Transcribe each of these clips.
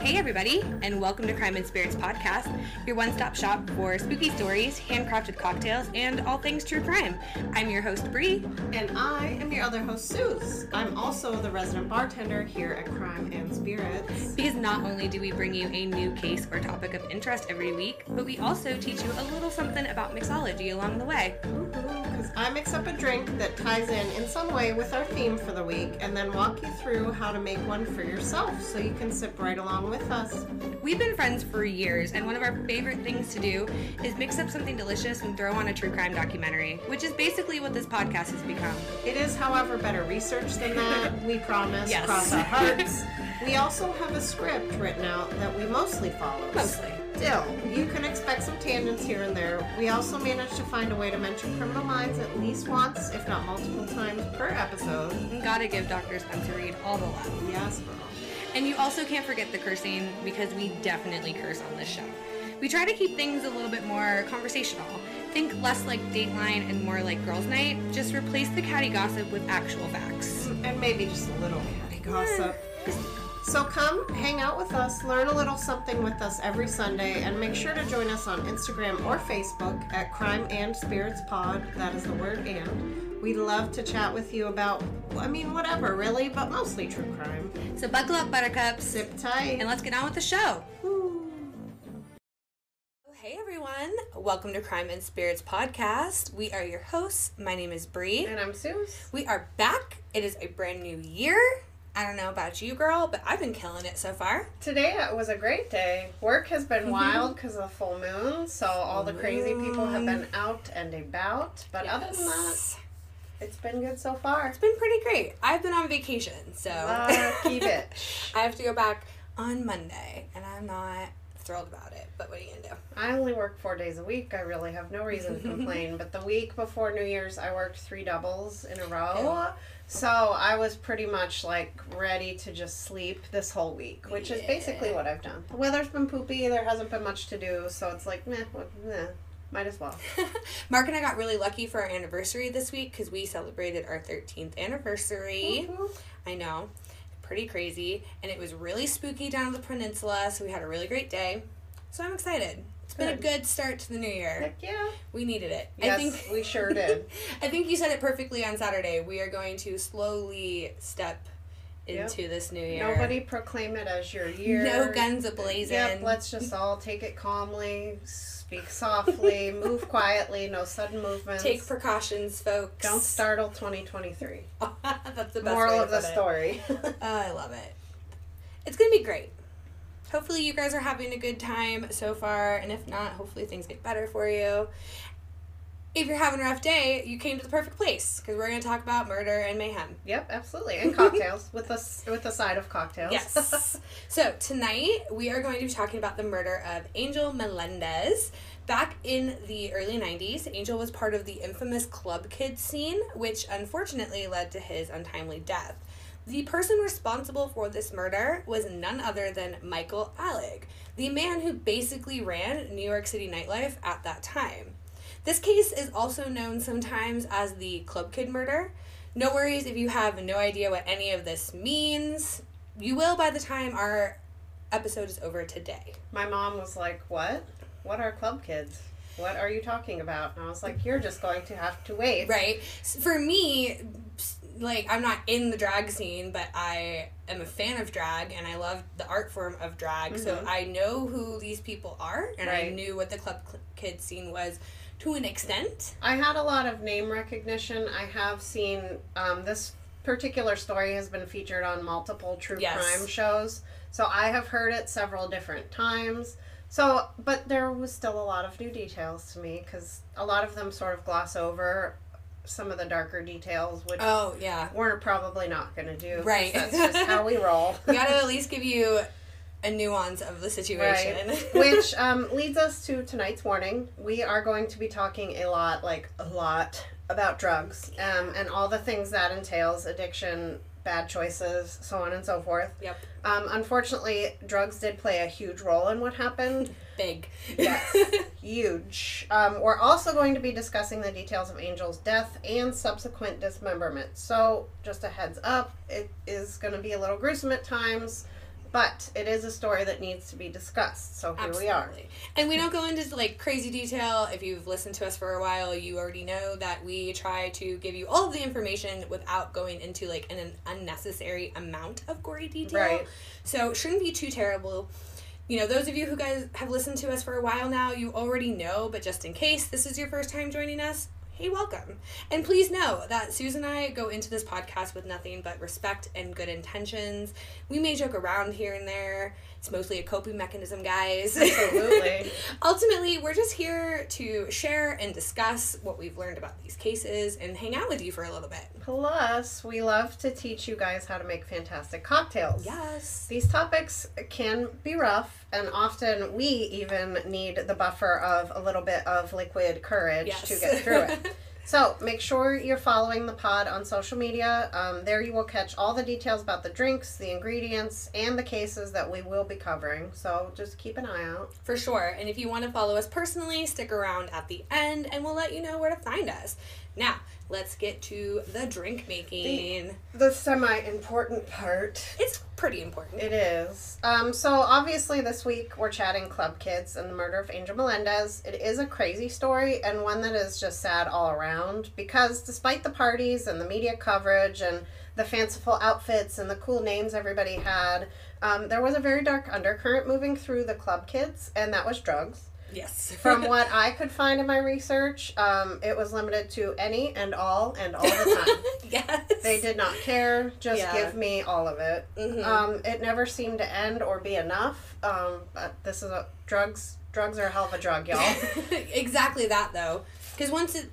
Hey, everybody, and welcome to Crime and Spirits Podcast, your one stop shop for spooky stories, handcrafted cocktails, and all things true crime. I'm your host, Bree. And I am your other host, Suze. I'm also the resident bartender here at Crime and Spirits. Because not only do we bring you a new case or topic of interest every week, but we also teach you a little something about mixology along the way. Because I mix up a drink that ties in in some way with our theme for the week and then walk you through how to make one for yourself so you can sip right along with us. We've been friends for years, and one of our favorite things to do is mix up something delicious and throw on a true crime documentary, which is basically what this podcast has become. It is, however, better research than that, we promise. Yes. Cross our hearts. we also have a script written out that we mostly follow. Mostly. Still, you can expect some tangents here and there. We also managed to find a way to mention criminal minds at least once, if not multiple times per episode. Gotta give Dr. Spencer Reid all the love. Yes, girl. And you also can't forget the cursing because we definitely curse on this show. We try to keep things a little bit more conversational. Think less like Dateline and more like Girls' Night. Just replace the catty gossip with actual facts. And maybe just a little catty gossip. So come hang out with us, learn a little something with us every Sunday, and make sure to join us on Instagram or Facebook at Crime and Spirits Pod. That is the word and. We'd love to chat with you about, I mean, whatever, really, but mostly true crime. So buckle up, buttercups, Sip tight. and let's get on with the show. Woo. Hey everyone, welcome to Crime and Spirits Podcast. We are your hosts. My name is Bree. And I'm Suze. We are back. It is a brand new year. I don't know about you, girl, but I've been killing it so far. Today was a great day. Work has been Mm-hmm. wild because of the full moon, so all the crazy people have been out and about. But other than that, it's been good so far. It's been pretty great. I've been on vacation, so Lucky bitch. I have to go back on Monday, and I'm not thrilled about it. But what are you gonna do? I only work four days a week. I really have no reason to complain. But the week before New Year's, I worked three doubles in a row. So I was pretty much like ready to just sleep this whole week, which is basically what I've done. The weather's been poopy. There hasn't been much to do. So it's like, meh, meh might as well. Mark and I got really lucky for our anniversary this week because we celebrated our 13th anniversary. Mm-hmm. I know, pretty crazy, and it was really spooky down on the peninsula. So we had a really great day. So I'm excited. It's been a Good. start to the new year. Heck yeah. We needed it. Yes, I think we sure did. I think you said it perfectly on Saturday. We are going to slowly step Yep. into this new year. Nobody proclaim it as your year. No guns ablazing. Yep, let's just all take it calmly, speak softly, move quietly, no sudden movements. Take precautions, folks. Don't startle 2023. That's the best Moral way to of the story. Oh, I love it. It's gonna be great. Hopefully, you guys are having a good time so far, and if not, hopefully things get better for you. If you're having a rough day, you came to the perfect place because we're gonna talk about murder and mayhem. yep, absolutely. And cocktails with the s- with the side of cocktails. Yes. so tonight we are going to be talking about the murder of Angel Melendez. Back in the early 90s, Angel was part of the infamous Club Kid scene, which unfortunately led to his untimely death. The person responsible for this murder was none other than Michael Alig, the man who basically ran New York City nightlife at that time. This case is also known sometimes as the Club Kid murder. No worries if you have no idea what any of this means. You will by the time our episode is over today. My mom was like, "What? What are club kids? What are you talking about?" And I was like, "You're just going to have to wait." Right? For me, like, I'm not in the drag scene, but I am a fan of drag and I love the art form of drag. So Mhm. I know who these people are and I knew what the Club Cl- Kid scene was to an extent. I had a lot of name recognition. I have seen um, this particular story has been featured on multiple true Yes. crime shows, so I have heard it several different times. So, but there was still a lot of new details to me because a lot of them sort of gloss over some of the darker details, which Oh, yeah. we're probably not going to do. Right. That's just how we roll. We gotta at least give you a nuance of the situation. Which um, leads us to tonight's warning. We are going to be talking a lot, like a lot, about drugs um, and all the things that entails addiction, bad choices, so on and so forth. Yep. Um, unfortunately, drugs did play a huge role in what happened. Big. Yes. Huge. Um, we're also going to be discussing the details of Angel's death and subsequent dismemberment. So, just a heads up, it is going to be a little gruesome at times. but it is a story that needs to be discussed. So here we are. And we don't go into like crazy detail. If you've listened to us for a while, you already know that we try to give you all of the information without going into like an unnecessary amount of gory detail. Right. So it shouldn't be too terrible. You know, those of you who guys have listened to us for a while now, you already know, but just in case this is your first time joining us, hey, welcome. And please know that Susan and I go into this podcast with nothing but respect and good intentions. We may joke around here and there. It's mostly a coping mechanism, guys. Absolutely. Ultimately, we're just here to share and discuss what we've learned about these cases and hang out with you for a little bit. Plus, we love to teach you guys how to make fantastic cocktails. Yes. These topics can be rough, and often we even need the buffer of a little bit of liquid courage Yes. to get through it. So make sure you're following the pod on social media. Um, there you will catch all the details about the drinks, the ingredients, and the cases that we will be covering. So just keep an eye out. For sure. And if you want to follow us personally, stick around at the end and we'll let you know where to find us. Now, let's get to the drink making. The semi important part. it's pretty important. It is. Um, so obviously this week we're chatting Club Kids and the murder of Angel Melendez. It is a crazy story and one that is just sad all around because despite the parties and the media coverage and the fanciful outfits and the cool names everybody had, um, there was a very dark undercurrent moving through the Club Kids, and that was drugs. Yes. From what I could find in my research, um, it was limited to any and all and all the time. yes. They did not care. Just Yeah. give me all of it. Mhm. Um, it never seemed to end or be enough. Um, but this is a drugs. Drugs are a hell of a drug, y'all. exactly that though because once it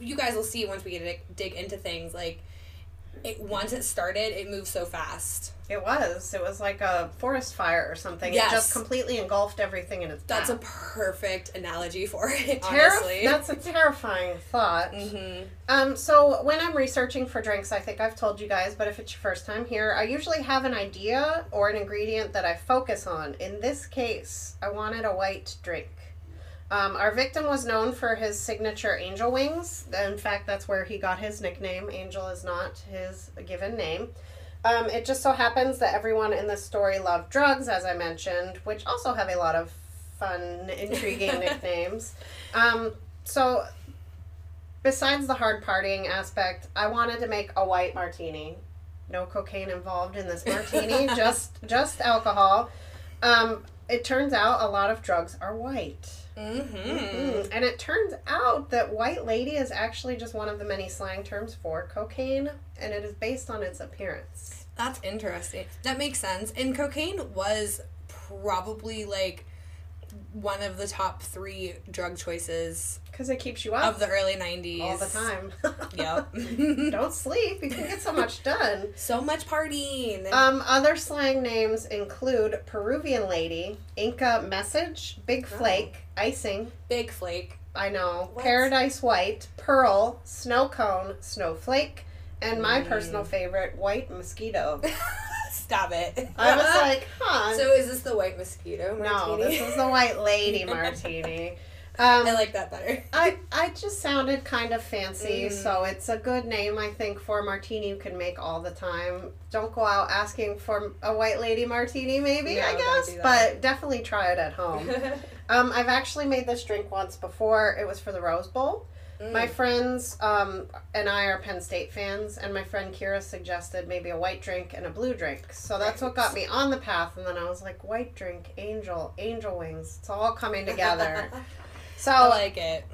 you guys will see once we get to dig into things like it once it started it moves so fast it was. It was like a forest fire or something. Yes. It just completely engulfed everything in its that's a perfect analogy for it honestly That's a terrifying thought. hmm Um, so when I'm researching for drinks, I think I've told you guys, but if it's your first time here, I usually have an idea or an ingredient that I focus on. In this case, I wanted a white drink. Um, our victim was known for his signature angel wings. In fact, that's where he got his nickname. Angel is not his given name. Um, it just so happens that everyone in this story loved drugs, as I mentioned, which also have a lot of fun, intriguing nicknames. Um, so besides the hard partying aspect, I wanted to make a white martini. No cocaine involved in this martini, just just alcohol. Um, it turns out a lot of drugs are white. Mm-hmm Mm. And it turns out that white lady is actually just one of the many slang terms for cocaine, and it is based on its appearance. that's interesting that makes sense and cocaine was probably like one of the top three drug choices Because it keeps you up of the early 90s all the time. yep Don't sleep. You can get so much done. so much partying Um, other slang names include Peruvian lady, Inca message, big flake, icing, big flake I know, What? paradise white, pearl, snow cone, snowflake, and my Mm. personal favorite, white mosquito. Stop it. I was like, huh. so is this the white mosquito no, this is the white lady martini. Um, I like that better. I, I just sounded kind of fancy, Mm. so it's a good name, I think, for a martini you can make all the time. Don't go out asking for a white lady martini, maybe, No, I guess, do but definitely try it at home. Um, I've actually made this drink once before. It was for the Rose Bowl. Mm. My friends um, and I are Penn State fans, and my friend Kira suggested maybe a white drink and a blue drink. So that's what got me on the path, and then I was like, white drink, angel, angel wings. It's all coming together. So I like it.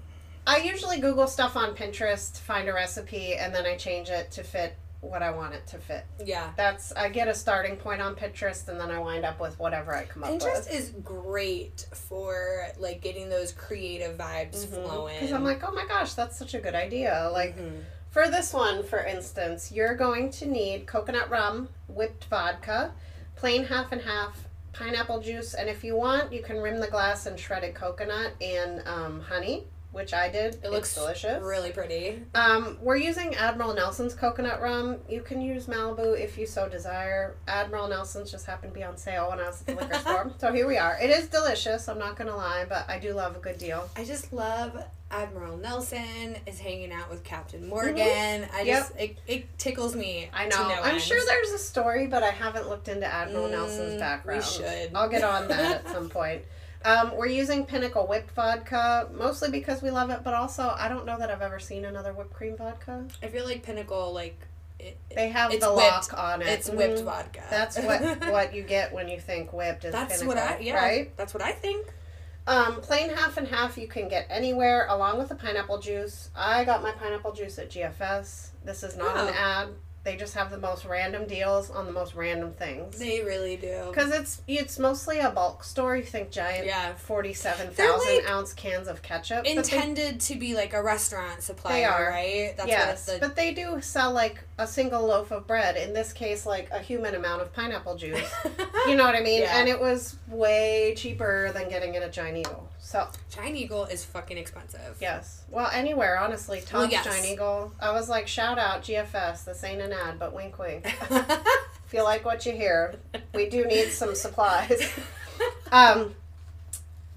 I usually Google stuff on Pinterest, to find a recipe, and then I change it to fit what I want it to fit. Yeah. That's I get a starting point on Pinterest, and then I wind up with whatever I come up Pinterest with. Pinterest is great for like getting those creative vibes flowing. Because I'm like, oh my gosh, that's such a good idea. Like Mhm. for this one, for instance, you're going to need coconut rum, whipped vodka, plain half and half, pineapple juice, and if you want, you can rim the glass in shredded coconut and um, honey. Which I did. It It's looks delicious. really pretty. Um, we're using Admiral Nelson's coconut rum. You can use Malibu if you so desire. Admiral Nelson's just happened to be on sale when I was at the liquor store. So here we are. It is delicious, I'm not gonna lie, but I do love a good deal. I just love Admiral Nelson is hanging out with Captain Morgan. I just it, it tickles me. I know. no I'm end. sure there's a story, but I haven't looked into Admiral Mm, Nelson's we background. should. I'll get on that at some point. Um, we're using Pinnacle whipped vodka, mostly because we love it, but also I don't know that I've ever seen another whipped cream vodka. I feel like Pinnacle like it, They have the whipped. lock on it. it's whipped Mhm. vodka. That's what what you get when you think whipped is That's Pinnacle, what I yeah. right? That's what I think. Um, plain half and half you can get anywhere along with the pineapple juice. I got my pineapple juice at GFS. This is not Oh. an ad. They just have the most random deals on the most random things. They really do. Because it's it's mostly a bulk store. You think giant Yeah. forty-seven They're like ounce cans of ketchup. but they- Intended to be like a restaurant supplier, They are. right? That's yes, what the but they do sell like a single loaf of bread. In this case, like a human amount of pineapple juice. you know what I mean? Yeah. And it was way cheaper than getting it at Giant Eagle. So Giant Eagle is fucking expensive. yes, well anywhere honestly. Tops Well, yes. Giant Eagle. I was like, shout out GFS. This ain't an ad, but wink wink. if you like what you hear, we do need some supplies. Um,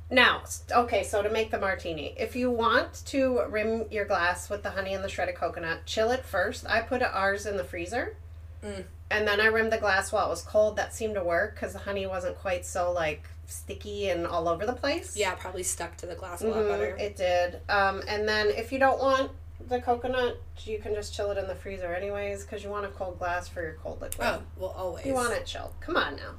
now, okay, so to make the martini, if you want to rim your glass with the honey and the shredded coconut, chill it first. I put ours in the freezer. Mm. And then I rimmed the glass while it was cold. That seemed to work because the honey wasn't quite so like sticky and all over the place. yeah, probably stuck to the glass a lot Mhm, better. It did. Um, and then if you don't want the coconut, you can just chill it in the freezer anyways because you want a cold glass for your cold liquid. Oh, well, always. You want it chilled. Come on now.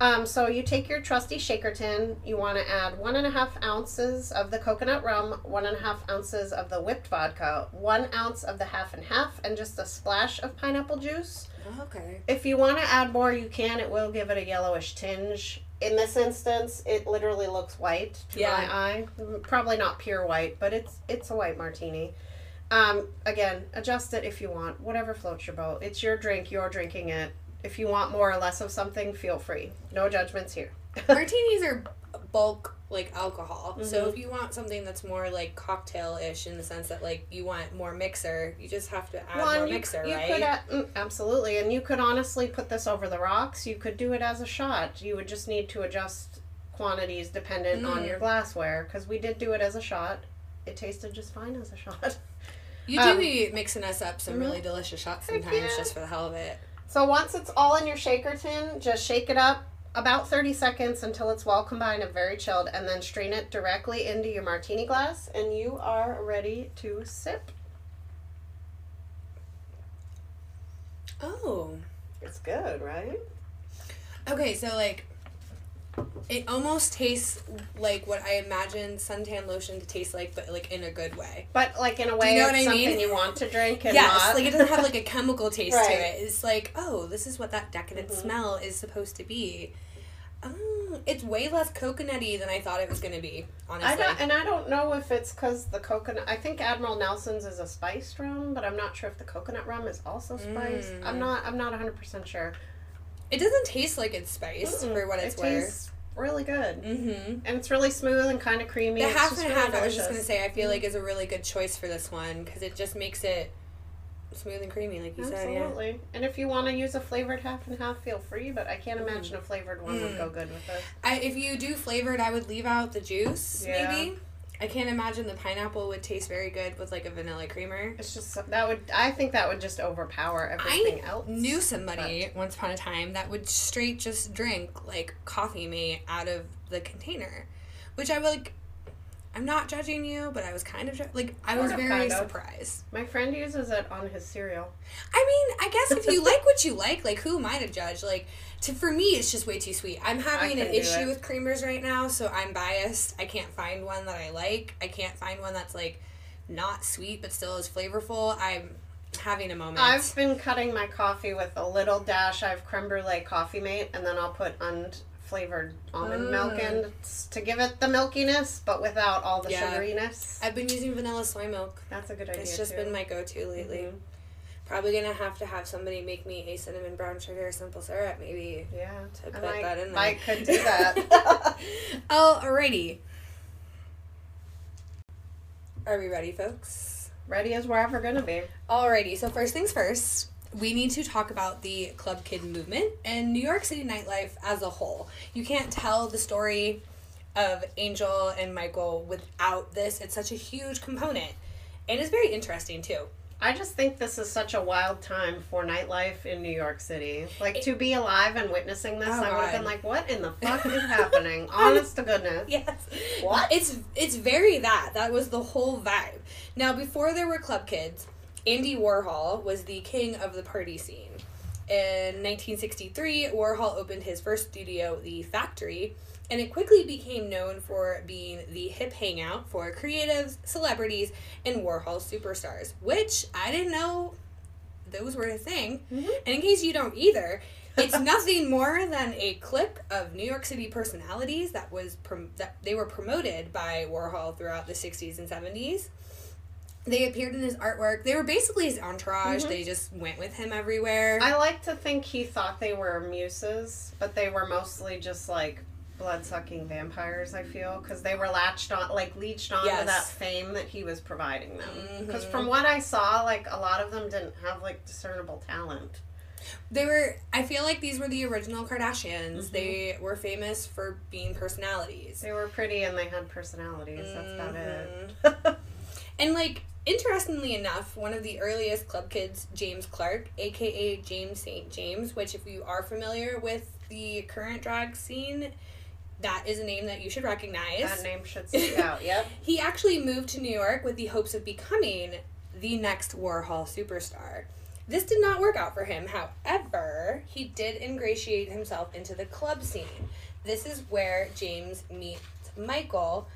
Um, so you take your trusty shaker tin. You want to add one and a half ounces of the coconut rum, one and a half ounces of the whipped vodka, one ounce of the half and half, and just a splash of pineapple juice. Okay. If you want to add more, you can. It will give it a yellowish tinge. In this instance, it literally looks white to Yeah. my eye. Probably not pure white, but it's it's a white martini. Um, again, adjust it if you want. Whatever floats your boat. It's your drink. You're drinking it. If you want more or less of something, feel free. No judgments here. Martinis are bulk like alcohol. So Mhm. if you want something that's more like cocktail ish in the sense that like you want more mixer, you just have to add Well, more you, mixer, you right? could mm, absolutely, and you could honestly put this over the rocks. You could do it as a shot. You would just need to adjust quantities dependent on Mm. your glassware. Because we did do it as a shot. It tasted just fine as a shot. you do um, be mixing us up some mhm. really delicious shots sometimes yeah. just for the hell of it. So once it's all in your shaker tin, just shake it up about 30 seconds until it's well combined and very chilled, and then strain it directly into your martini glass, and you are ready to sip. Oh. It's good, right? Okay, so like it almost tastes like what I imagine suntan lotion to taste like, but like in a good way. But like in a way, you know it's what I something mean? you want to drink and yes, not. like it doesn't have like a chemical taste Right. to it. It's like, oh, this is what that decadent Mhm. smell is supposed to be. Oh, it's way less coconutty than I thought it was gonna be. Honestly, I don't, and I don't know if it's because the coconut. I think Admiral Nelson's is a spiced rum, but I'm not sure if the coconut rum is also spiced. Mm. I'm not. I'm not 100 percent sure. It doesn't taste like it's spiced Mm-mm. for what it's it worth. tastes really good, Mm-hmm. and it's really smooth and kind of creamy. The It's half and really half, I was just gonna say, I feel like is a really good choice for this one because it just makes it smooth and creamy, like you said. Yeah. Absolutely. And if you want to use a flavored half and half, feel free. But I can't imagine a flavored one would Mm. go good with this. I, if you do flavored, I would leave out the juice. Yeah. Maybe. I can't imagine the pineapple would taste very good with like a vanilla creamer. It's just that would. I think that would just overpower everything else. I Knew somebody once upon a time that would straight just drink like coffee made out of the container, which I would like. I'm not judging you, but I was kind of like I was very surprised. My friend uses it on his cereal. I mean, I guess if you like what you like, like who am I to judge? Like, to for me, it's just way too sweet. I'm having an issue it. with creamers right now, so I'm biased. I can't find one that I like. I can't find one that's like not sweet but still is flavorful. I'm having a moment. I've been cutting my coffee with a little dash. I have creme brulee coffee mate, and then I'll put unflavored almond milk Mm. in to give it the milkiness, but without all the Yeah. sugariness. I've been using vanilla soy milk. That's a good idea. It's just too. been my go-to lately. Mhm. Probably gonna have to have somebody make me a cinnamon brown sugar simple syrup, maybe Yeah, to I put might, that in there. might could do that. oh, alrighty. Are we ready, folks? Ready as we're ever gonna be. Alrighty, so first things first, we need to talk about the Club Kid movement and New York City nightlife as a whole. You can't tell the story of Angel and Michael without this. It's such a huge component. And it's very interesting too. I just think this is such a wild time for nightlife in New York City. Like to be alive and witnessing this, Oh, I would have been like, "What in the fuck is happening?" Honest to goodness. Yes. What? It's it's very that. That was the whole vibe. Now before there were club kids, Andy Warhol was the king of the party scene. In 1963, Warhol opened his first studio, The Factory, and it quickly became known for being the hip hangout for creatives, celebrities, and Warhol superstars, which I didn't know those were a thing. Mm-hmm. And in case you don't either, it's nothing more than a clique of New York City personalities that was prom- that they were promoted by Warhol throughout the 60s and 70s. They appeared in his artwork. They were basically his entourage. Mm-hmm. They just went with him everywhere. I like to think he thought they were muses, but they were mostly just like blood sucking vampires. I feel because they were latched on, like leached on Yes. to that fame that he was providing them. Because Mhm. from what I saw, like a lot of them didn't have like discernible talent. They were. I feel like these were the original Kardashians. Mhm. They were famous for being personalities. They were pretty and they had personalities. That's about Mm-hmm. it. And like interestingly enough, one of the earliest club kids, James Clark, aka James St. James, which if you are familiar with the current drag scene, that is a name that you should recognize. that name should stick out. Yep. He actually moved to New York with the hopes of becoming the next Warhol superstar. This did not work out for him. However, he did ingratiate himself into the club scene. This is where James meets Michael,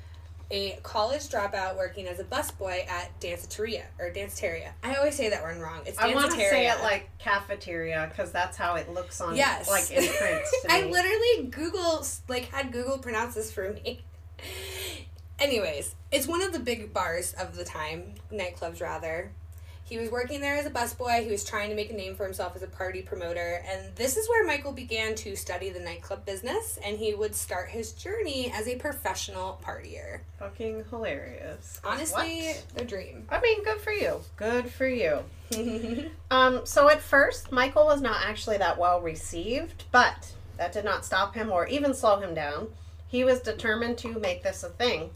a college dropout working as a busboy at Danceteria or Danceteria. I always say that one wrong. It's Danceteria. I want to say it like cafeteria because that's how it looks on Yes. like in print. I literally Google like had Google pronounce this for me. Anyways, it's one of the big bars of the time, nightclubs rather. He was working there as a busboy. He was trying to make a name for himself as a party promoter, and this is where Michael began to study the nightclub business, and he would start his journey as a professional partier. fucking hilarious. Honestly, what? the dream. I mean, good for you. Good for you. Um, so at first, Michael was not actually that well received, but that did not stop him or even slow him down. He was determined to make this a thing.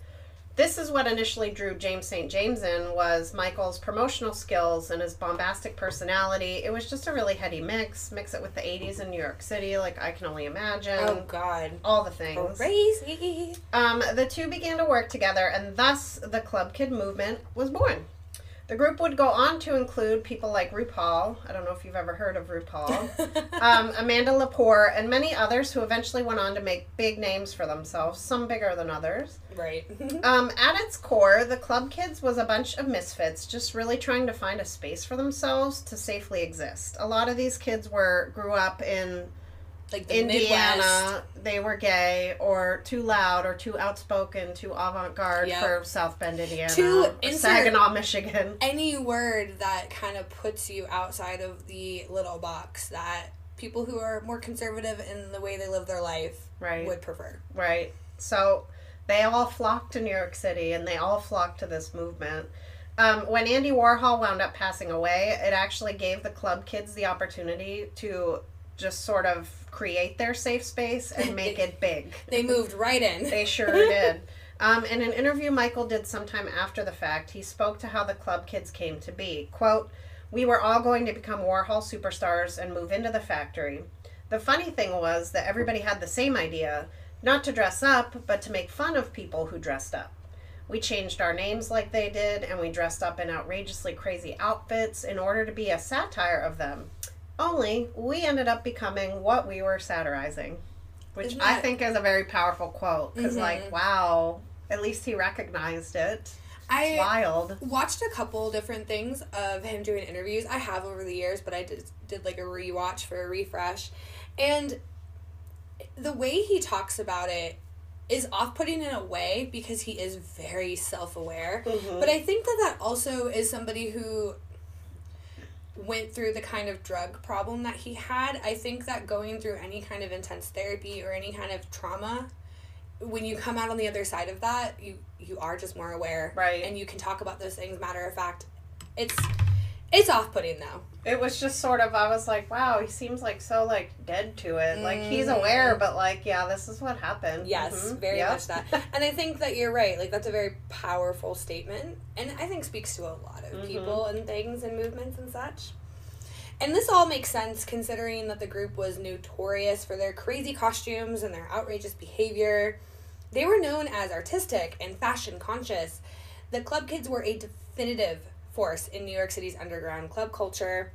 This is what initially drew James St. James in was Michael's promotional skills and his bombastic personality. It was just a really heady mix. Mix it with the 80s in New York City, like I can only imagine. oh God, All the things. crazy! Um, the two began to work together, and thus the Club Kid movement was born. The group would go on to include people like RuPaul. I don't know if you've ever heard of RuPaul. um, Amanda Lepore, and many others who eventually went on to make big names for themselves, some bigger than others. right. Um, at its core, the Club Kids was a bunch of misfits, just really trying to find a space for themselves to safely exist. A lot of these kids were grew up in like the Midwest. Indiana, they were gay or too loud or too outspoken, too avant garde Yep. for South Bend, Indiana, insert- Saginaw, Michigan. any word that kind of puts you outside of the little box that people who are more conservative in the way they live their life Right. would prefer. Right. So they all flocked to New York City and they all flocked to this movement. Um, when Andy Warhol wound up passing away, it actually gave the club kids the opportunity to just sort of create their safe space and make it big. They moved right in. They sure did. Um, in an interview Michael did sometime after the fact, he spoke to how the club kids came to be. Quote, We were all going to become Warhol superstars and move into the factory. The funny thing was that everybody had the same idea not to dress up, but to make fun of people who dressed up. We changed our names like they did, and we dressed up in outrageously crazy outfits in order to be a satire of them. Only we ended up becoming what we were satirizing. Which Isn't I that- think is a very powerful quote because, Mhm. like, wow, at least he recognized it. I wild. watched a couple different things of him doing interviews. I have over the years, but I did did like a rewatch for a refresh, and the way he talks about it is off-putting in a way because he is very self-aware. Mhm. But I think that that also is somebody who went through the kind of drug problem that he had. I think that going through any kind of intense therapy or any kind of trauma when you come out on the other side of that, you you are just more aware, Right. And you can talk about those things matter of fact. It's it's off putting though. It was just sort of I was like, wow, he seems like so like dead to it. Like he's Mhm. aware, but like, yeah, this is what happened. Yes, Mhm. very much that. And I think that you're right. Like that's a very powerful statement, and I think speaks to a lot of Mhm. people and things and movements and such. And this all makes sense considering that the group was notorious for their crazy costumes and their outrageous behavior. They were known as artistic and fashion conscious. The club kids were a definitive force in New York City's underground club culture.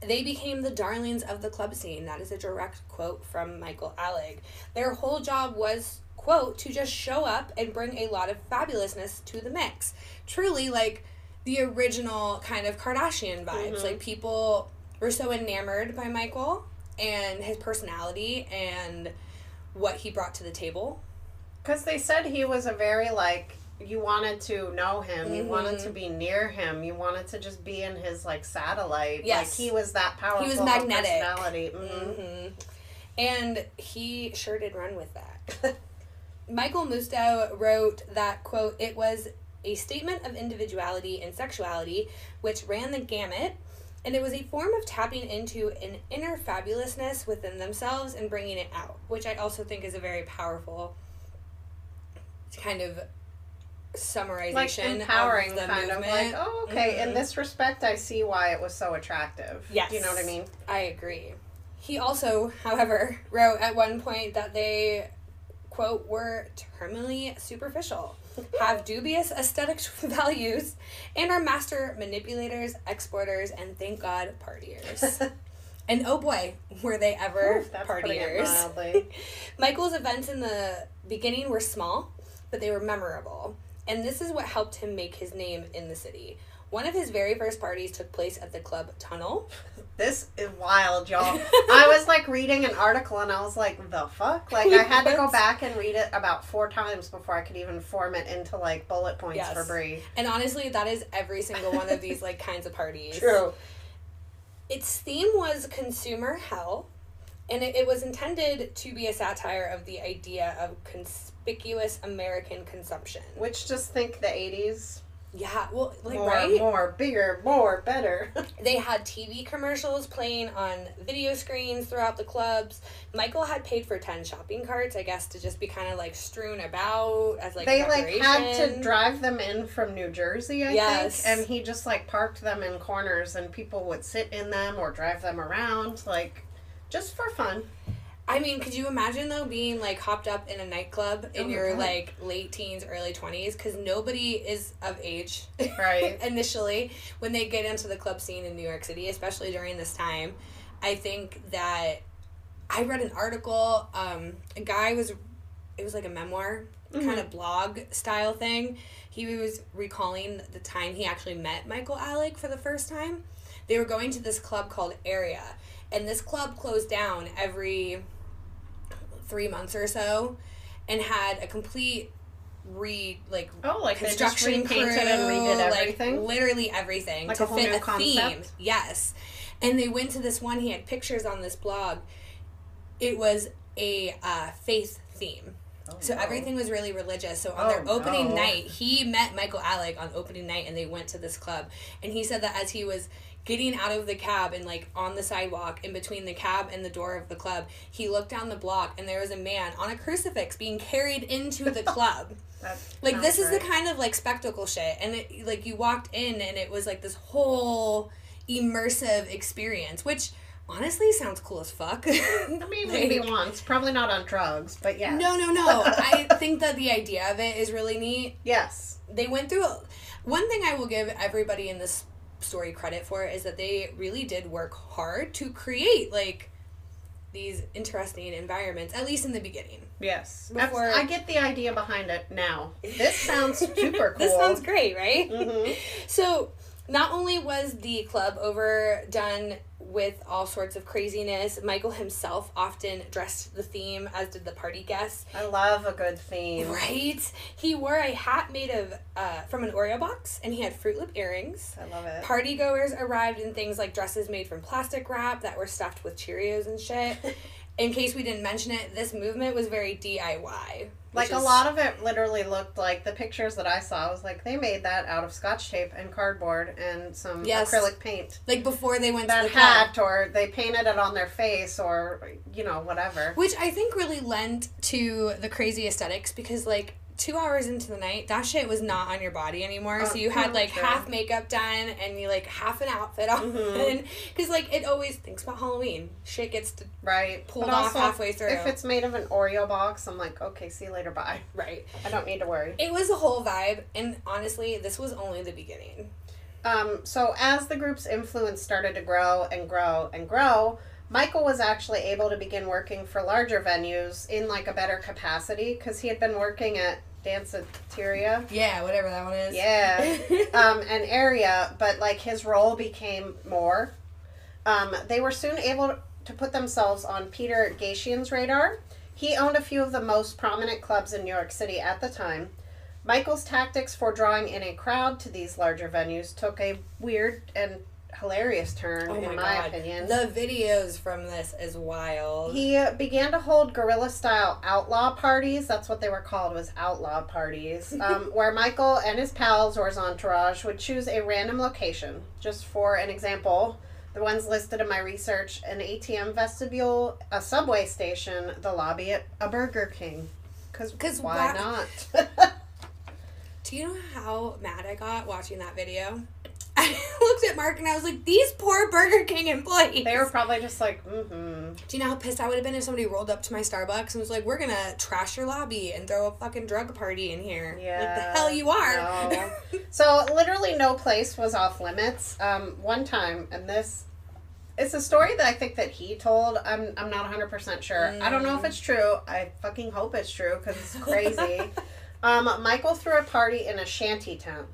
They became the darlings of the club scene. That is a direct quote from Michael Alig. Their whole job was, quote, to just show up and bring a lot of fabulousness to the mix. Truly, like the original kind of Kardashian vibes. Mhm. Like people were so enamored by Michael and his personality and what he brought to the table. Because they said he was a very like you wanted to know him, you wanted to be near him, you wanted to just be in his like satellite. Yes. Like he was that powerful. He was magnetic. Personality. Mhm. hmm And he sure did run with that. Michael Musto wrote that, quote, it was a statement of individuality and sexuality which ran the gamut, and it was a form of tapping into an inner fabulousness within themselves and bringing it out, which I also think is a very powerful kind of summarization Like empowering, the kind movement. of like, oh, okay. In Mhm. this respect, I see why it was so attractive. Yes. Do you know what I mean? I agree. He also, however, wrote at one point that they, quote, were terminally superficial, have dubious aesthetic values, and are master manipulators, exploiters, and thank God, partiers. and oh boy, were they ever Oof, that's putting it partiers. Michael's events in the beginning were small, but they were memorable. And this is what helped him make his name in the city. One of his very first parties took place at the club Tunnel. This is wild, y'all. I was like reading an article and I was like, the fuck? Like, I had to go back and read it about four times before I could even form it into like bullet points Yes. for Bree. And honestly, that is every single one of these like kinds of parties. True. Its theme was consumer hell, and it, it was intended to be a satire of the idea of conspicuous American consumption. Which just think the 80s. Yeah, well, like more, right? more, bigger, more, better. They had TV commercials playing on video screens throughout the clubs. Michael had paid for 10 shopping carts, I guess, to just be kind of like strewn about as like they like had to drive them in from New Jersey, I Yes. think, and he just like parked them in corners, and people would sit in them or drive them around, like just for fun. I mean, could you imagine though being like hopped up in a nightclub in Oh your God. like late teens, early 20s? Because nobody is of age Right. initially when they get into the club scene in New York City, especially during this time. I think that I read an article. Um, a guy was, it was like a memoir Mm-hmm. kind of blog style thing. He was recalling the time he actually met Michael Alig for the first time. They were going to this club called Area, and this club closed down every three months or so, and had a complete re like Oh, like they just construction crew, and redid like, literally everything Like to a whole fit new a theme. Yes, and they went to this one. He had pictures on this blog. It was a uh, faith theme. Oh, So no. everything was really religious. So on Oh, their opening no. night, he met Michael Alig on opening night and they went to this club. And he said that as he was getting out of the cab and like on the sidewalk in between the cab and the door of the club, he looked down the block and there was a man on a crucifix being carried into the club. Like this is the kind of like spectacle shit and it, like you walked in and it was like this whole immersive experience which honestly sounds cool as fuck I mean, maybe once. Probably not on drugs, but yeah. no no no i think that the idea of it is really neat Yes. they went through one thing i will give everybody in this story credit for is that they really did work hard to create like these interesting environments at least in the beginning Yes. Before- I get the idea behind it now. This sounds super cool. this sounds great right Mhm. So, not only was the club overdone with all sorts of craziness, Michael himself often dressed the theme, as did the party guests. I love a good theme. Right? He wore a hat made of uh, from an Oreo box, and he had Fruit Loop earrings. I love it. Party goers arrived in things like dresses made from plastic wrap that were stuffed with Cheerios and shit. in case we didn't mention it, this movement was very DIY. Like which a lot of it literally looked like the pictures that I saw was like they made that out of scotch tape and cardboard and some Yes. acrylic paint. like before they went That to the club. hat or they painted it on their face or you know, whatever. Which I think really lent to the crazy aesthetics because like two hours into the night, that shit was not on your body anymore. Oh, so you had like sure. half makeup done and you like half an outfit on. Mhm. Because like it always thinks about Halloween. Shit gets to, Right. Pulled But off halfway through. If it's made of an Oreo box, I'm like, okay, see you later, bye. right. I don't need to worry. It was a whole vibe, and honestly, this was only the beginning. Um, so as the group's influence started to grow and grow and grow, Michael was actually able to begin working for larger venues in like a better capacity because he had been working at Danceteria. Yeah, whatever that one is. Yeah. um, an area, but like his role became more. Um, they were soon able to put themselves on Peter Gatien's radar. He owned a few of the most prominent clubs in New York City at the time. Michael's tactics for drawing in a crowd to these larger venues took a weird and hilarious turn, oh my, in my god. opinion. The videos from this is wild. He uh, began to hold guerrilla style outlaw parties. That's what they were called was outlaw parties, um, where Michael and his pals or his entourage would choose a random location. Just for an example, the ones listed in my research: an ATM vestibule, a subway station, the lobby at a Burger King. Because, why why- not? Do you know how mad I got watching that video? I looked at Mark and I was like, these poor Burger King employees. they were probably just like, mm-hmm. Do you know how pissed I would have been if somebody rolled up to my Starbucks and was like, we're gonna trash your lobby and throw a fucking drug party in here? Like, the hell you are. No. So literally no place was off limits. Um, one time, and this it's a story that I think that he told. I'm I'm not 100 percent sure. I don't know if it's true. I fucking hope it's true because it's crazy. um, Michael threw a party in a shanty town.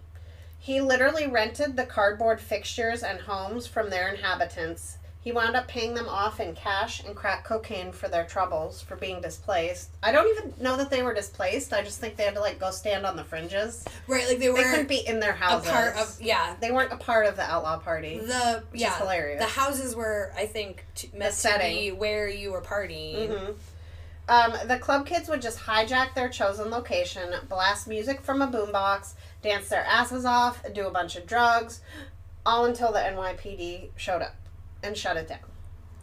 He literally rented the cardboard fixtures and homes from their inhabitants. He wound up paying them off in cash and crack cocaine for their troubles for being displaced. I don't even know that they were displaced. I just think they had to like go stand on the fringes. right, like they were. They couldn't be in their houses. a part of yeah. They weren't a part of the outlaw party. The Which yeah hilarious. the houses were I think t- meant to setting. be where you were partying. hmm Um, the club kids would just hijack their chosen location, blast music from a boombox, dance their asses off, do a bunch of drugs, all until the NYPD showed up and shut it down.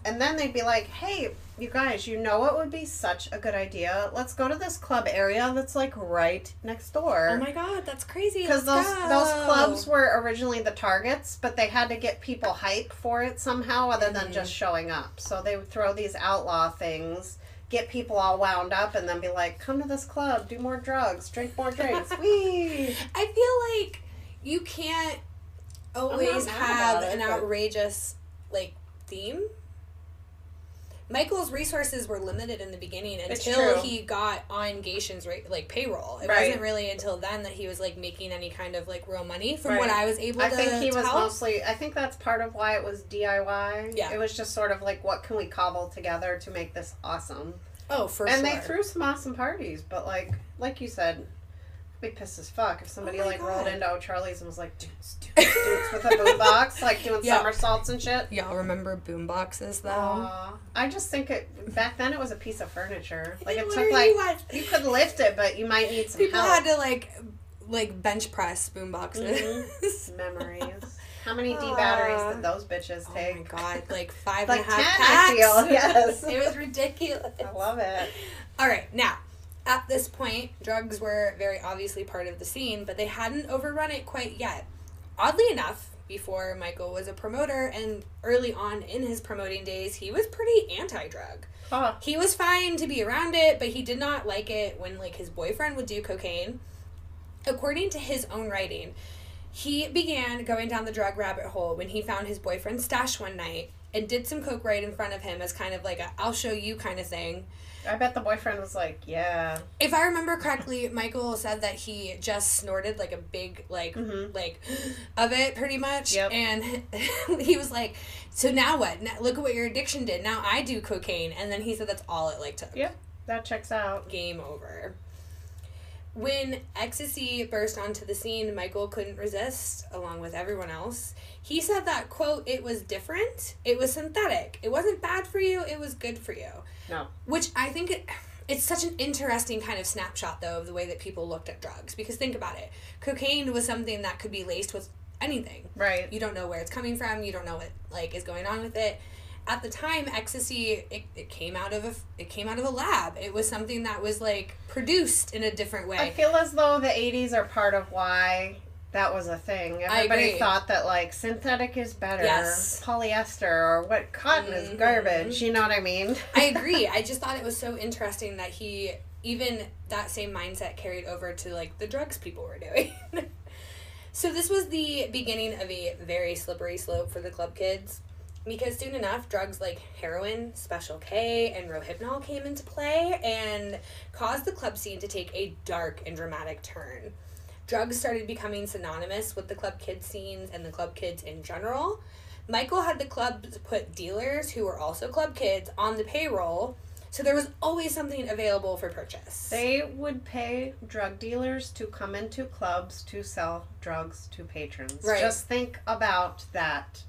And then they'd be like, "Hey, you guys, you know what would be such a good idea? Let's go to this club area that's like right next door." Oh my god, that's crazy. because those go. those clubs were originally the targets, but they had to get people hype for it somehow, other than Mhm. just showing up. So they would throw these outlaw things, get people all wound up, and then be like, "Come to this club, do more drugs, drink more drinks." Wee. I feel like you can't always have it, an outrageous like theme. Michael's resources were limited in the beginning until he got on Gatien's ra- like payroll. It Right. wasn't really until then that he was like making any kind of like real money from Right. what I was able I to think he was tell. mostly. I think that's part of why it was DIY. Yeah. It was just sort of like, what can we cobble together to make this awesome? oh, for and sure. they threw some awesome parties, but like, like you said. Be pissed as fuck if somebody Oh like rolled into O'Charlie's and was like, dudes, dudes, dance with a boombox, like doing Yeah. somersaults and shit. Y'all remember boom boxes though? Aw. I just think it back then it was a piece of furniture. Like it took like was. you could lift it, but you might need some People help. had to like like bench press boom boxes. Mhm. Memories. How many D Aw. batteries did those bitches Oh my take? god, like five Like and a half 10, I packs. feel, yes. it was ridiculous. I love it. All right, now, at this point, drugs were very obviously part of the scene, but they hadn't overrun it quite yet. Oddly enough, before Michael was a promoter and early on in his promoting days, he was pretty anti-drug. Huh. He was fine to be around it, but he did not like it when like his boyfriend would do cocaine. According to his own writing, he began going down the drug rabbit hole when he found his boyfriend's stash one night and did some coke right in front of him as kind of like a I'll show you kind of thing. I bet the boyfriend was like, yeah. If I remember correctly, Michael said that he just snorted like a big like Mhm. like of it pretty much, Yep. and he was like, "So now what? Now, look at what your addiction did. Now I do cocaine." And then he said that's all it like took. Yeah. That checks out. Game over. When ecstasy burst onto the scene, Michael couldn't resist, along with everyone else. He said that, quote, it was different, it was synthetic. It wasn't bad for you, it was good for you. No. Which I think it, it's such an interesting kind of snapshot, though, of the way that people looked at drugs. Because think about it cocaine was something that could be laced with anything. Right. You don't know where it's coming from, you don't know what, like, is going on with it at the time ecstasy it, it came out of a it came out of a lab it was something that was like produced in a different way I feel as though the 80s are part of why that was a thing. Everybody thought that like synthetic is better, Yes. polyester or what cotton is Mhm. garbage. You know what I mean? i agree i just thought it was so interesting that he even that same mindset carried over to like the drugs people were doing so this was the beginning of a very slippery slope for the club kids because soon enough drugs like heroin special k and rohypnol came into play and caused the club scene to take a dark and dramatic turn drugs started becoming synonymous with the club kids scenes and the club kids in general michael had the club put dealers who were also club kids on the payroll so there was always something available for purchase They would pay drug dealers to come into clubs to sell drugs to patrons. Right. Just think about that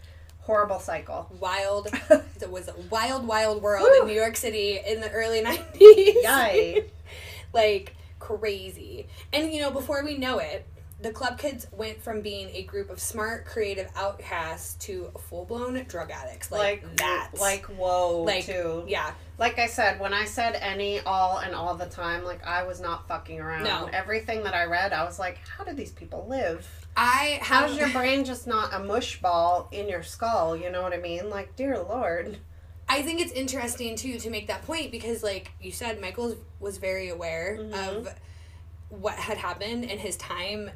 horrible cycle. wild it was a wild wild world Woo. in new york city in the early 90s Yay. like crazy. And you know, before we know it, the club kids went from being a group of smart, creative outcasts to full blown drug addicts. Like, Like that. Like whoa Like, too. yeah. Like I said, when I said any, all, and all the time, like I was not fucking around. No. Everything that I read, I was like, how do these people live? I How's your brain just not a mush ball in your skull? You know what I mean? Like, dear lord. I think it's interesting too to make that point because, like you said, Michael was very aware Mhm. of what had happened and his time,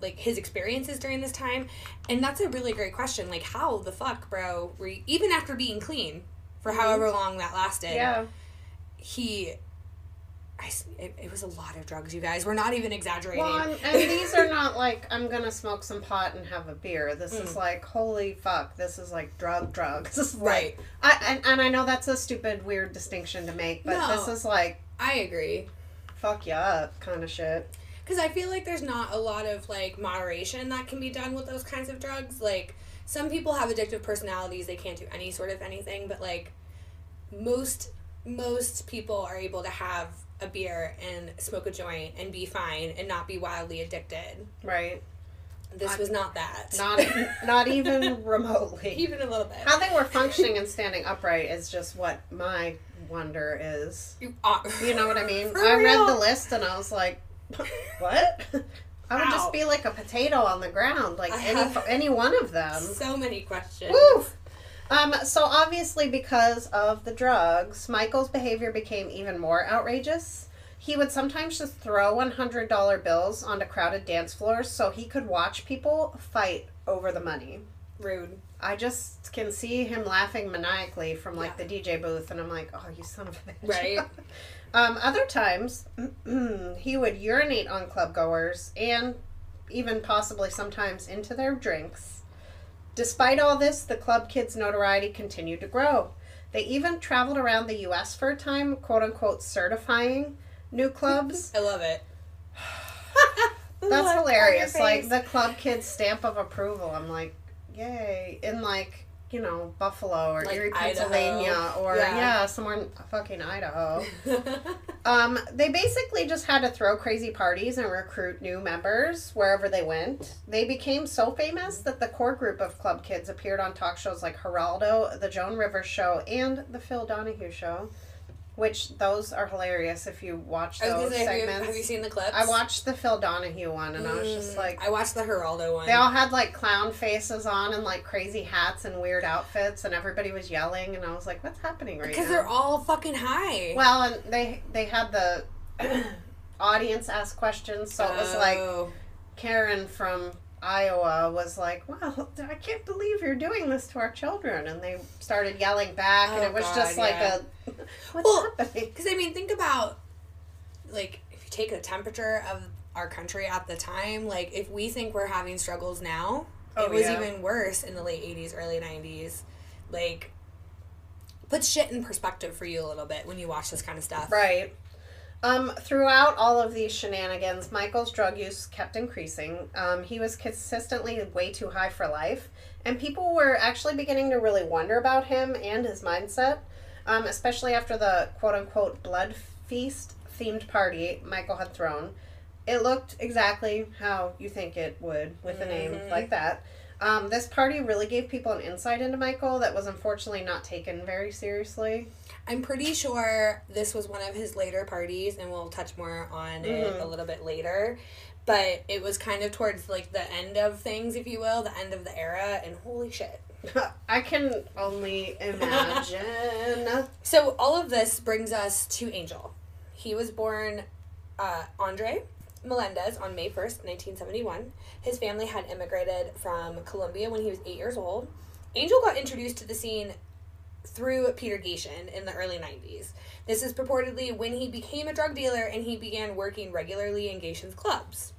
like his experiences during this time, and that's a really great question. Like, how the fuck, bro? Were you, even after being clean for however long that lasted? Yeah. he I, it, it was a lot of drugs you guys we're not even exaggerating Well, and, and these are not like I'm gonna smoke some pot and have a beer. This is Mm. like holy fuck. This is like drug drugs. Is like- right I and, and I know that's a stupid weird distinction to make, but No. this is like i agree fuck you up kind of shit. because i feel like there's not a lot of like moderation that can be done with those kinds of drugs like some people have addictive personalities they can't do any sort of anything but like most most people are able to have a beer and smoke a joint and be fine and not be wildly addicted Right. this I- was not that Not not even remotely. even a little bit How they were functioning and standing upright is just what my wonder is. You are- You know what I mean? I read the list and I was like, what? I would Ow. just be like a potato on the ground, like I any any one of them. so many questions Woof. Um, so obviously because of the drugs, Michael's behavior became even more outrageous. He would sometimes just throw $100 bills onto crowded dance floors so he could watch people fight over the money. rude I just can see him laughing maniacally from like the DJ booth, and I'm like, oh, you son of a bitch. Right. um, other times, he would urinate on club goers and even possibly sometimes into their drinks. Despite all this, the club kids' notoriety continued to grow. They even traveled around the U.S. for a time, quote unquote, certifying new clubs. I love it. That's hilarious. Like the club kids stamp of approval. I'm like, yay! In like you know Buffalo or Like Erie, Idaho. Pennsylvania, or Yeah. yeah. somewhere in fucking Idaho. Um, they basically just had to throw crazy parties and recruit new members wherever they went. They became so famous that the core group of club kids appeared on talk shows like Geraldo, The Joan Rivers Show, and The Phil Donahue Show, which those are hilarious if you watch those say, have you, segments. have you seen the clips? I watched the Phil Donahue one and I was just Mm, like, I watched the Geraldo one. they all had like clown faces on and like crazy hats and weird outfits, and everybody was yelling, and I was like, what's happening right now? because they're all fucking high. Well, and they they had the audience ask questions, so it was like Oh. Karen from Iowa was like, "Well, I can't believe you're doing this to our children," and they started yelling back, and Oh, it was God, just like yeah. a, "What's Well, happening?" Because I mean, think about like if you take the temperature of our country at the time, like if we think we're having struggles now, Oh, it was yeah. even worse in the late '80s, early '90s. Like, puts shit in perspective for you a little bit when you watch this kind of stuff. Right. Um, throughout all of these shenanigans, Michael's drug use kept increasing. Um, he was consistently way too high for life, and people were actually beginning to really wonder about him and his mindset, um, especially after the quote unquote blood feast themed party Michael had thrown. It looked exactly how you think it would with a name like that. Um, this party really gave people an insight into Michael that was unfortunately not taken very seriously. I'm pretty sure this was one of his later parties, and we'll touch more on it Mm-hmm. a little bit later. But it was kind of towards like the end of things, if you will, the end of the era, and holy shit. I can only imagine. So all of this brings us to Angel. He was born uh, Andre Melendez on May 1st, 1971. His family had immigrated from Colombia when he was eight years old. Angel got introduced to the scene through Peter Gatien in the early 90s. This is purportedly when he became a drug dealer and he began working regularly in Gatien clubs.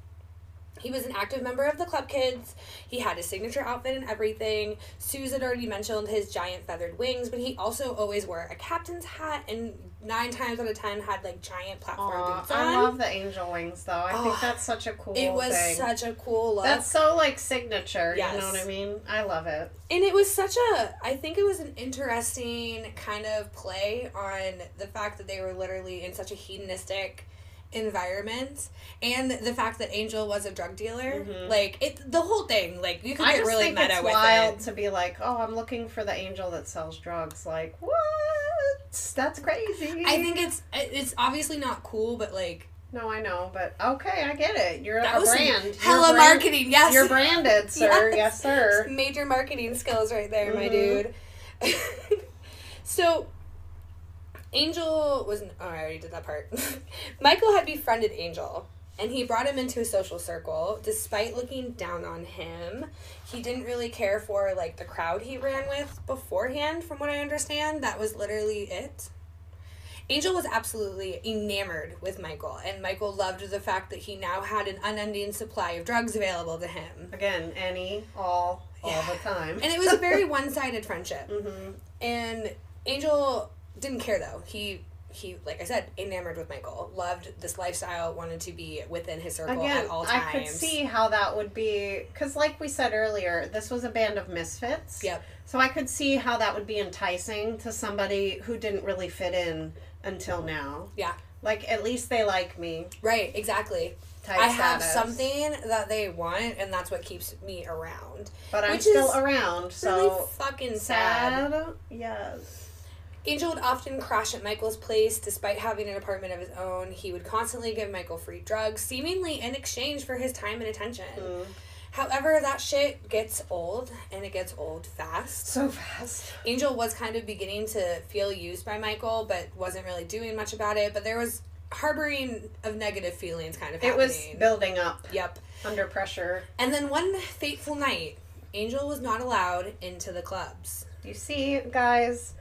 He was an active member of the Club Kids. He had his signature outfit and everything. Suze had already mentioned his giant feathered wings, but he also always wore a captain's hat and nine times out of ten had like giant platform Aw, boots on. I love the angel wings though. I think that's such a cool it was thing. such a cool look. that's so like signature, Yes. you know what I mean? I love it. and it was such a i think it was an interesting kind of play on the fact that they were literally in such a hedonistic environment and the fact that angel was a drug dealer like it the whole thing like you could Mm-hmm. I get really think meta it's with wild it to be like, oh, I'm looking for the angel that sells drugs. Like, what? That's crazy. i think it's it's obviously not cool but like No, I know, but okay, I get it. You're that a brand. You're hella brand- marketing yes You're branded, sir. Yes. yes sir. major marketing skills right there, my Mhm. dude. so, Angel was. Oh, I already did that part. Michael had befriended Angel, and he brought him into a social circle. Despite looking down on him, he didn't really care for like the crowd he ran with beforehand. From what I understand, that was literally it. Angel was absolutely enamored with Michael, and Michael loved the fact that he now had an unending supply of drugs available to him. Again, any, all, all Yeah. the time. And it was a very one-sided friendship. Mhm. And Angel didn't care though. He he like I said, enamored with Michael, loved this lifestyle, wanted to be within his circle Again, at all times. I could see how that would be because, like we said earlier, this was a band of misfits. Yep. So I could see how that would be enticing to somebody who didn't really fit in until now. Yeah. Like at least they like me. Right, exactly. I have status. something that they want and that's what keeps me around. but I'm still around. So really fucking sad. sad. Yes. Angel would often crash at Michael's place despite having an apartment of his own. He would constantly give Michael free drugs, seemingly in exchange for his time and attention. Mm. However, that shit gets old and it gets old fast. So fast. Angel was kind of beginning to feel used by Michael, but wasn't really doing much about it. But there was harboring of negative feelings kind of It was building up Yep. under pressure. And then one fateful night, Angel was not allowed into the clubs. You see, guys,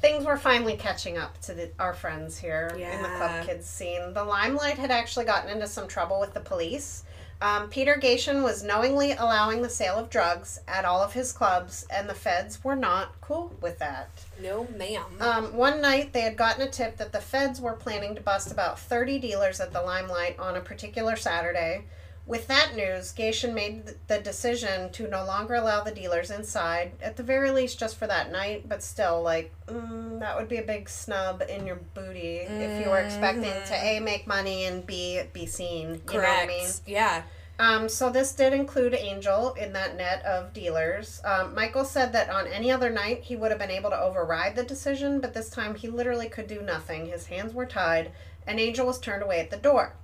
things were finally catching up to the, our friends here in the Club Kids scene. The Limelight had actually gotten into some trouble with the police. Um, Peter Gatien was knowingly allowing the sale of drugs at all of his clubs, and the feds were not cool with that. No, ma'am. Um, one night, they had gotten a tip that the feds were planning to bust about 30 dealers at the Limelight on a particular Saturday. With that news, Gatien made the decision to no longer allow the dealers inside, at the very least just for that night, but still, like, mm, that would be a big snub in your booty if you were expecting to A, make money, and B, be seen. You Correct. know what I mean? Yeah. Um, so this did include Angel in that net of dealers. Um, Michael said that on any other night he would have been able to override the decision, but this time he literally could do nothing. His hands were tied, and Angel was turned away at the door.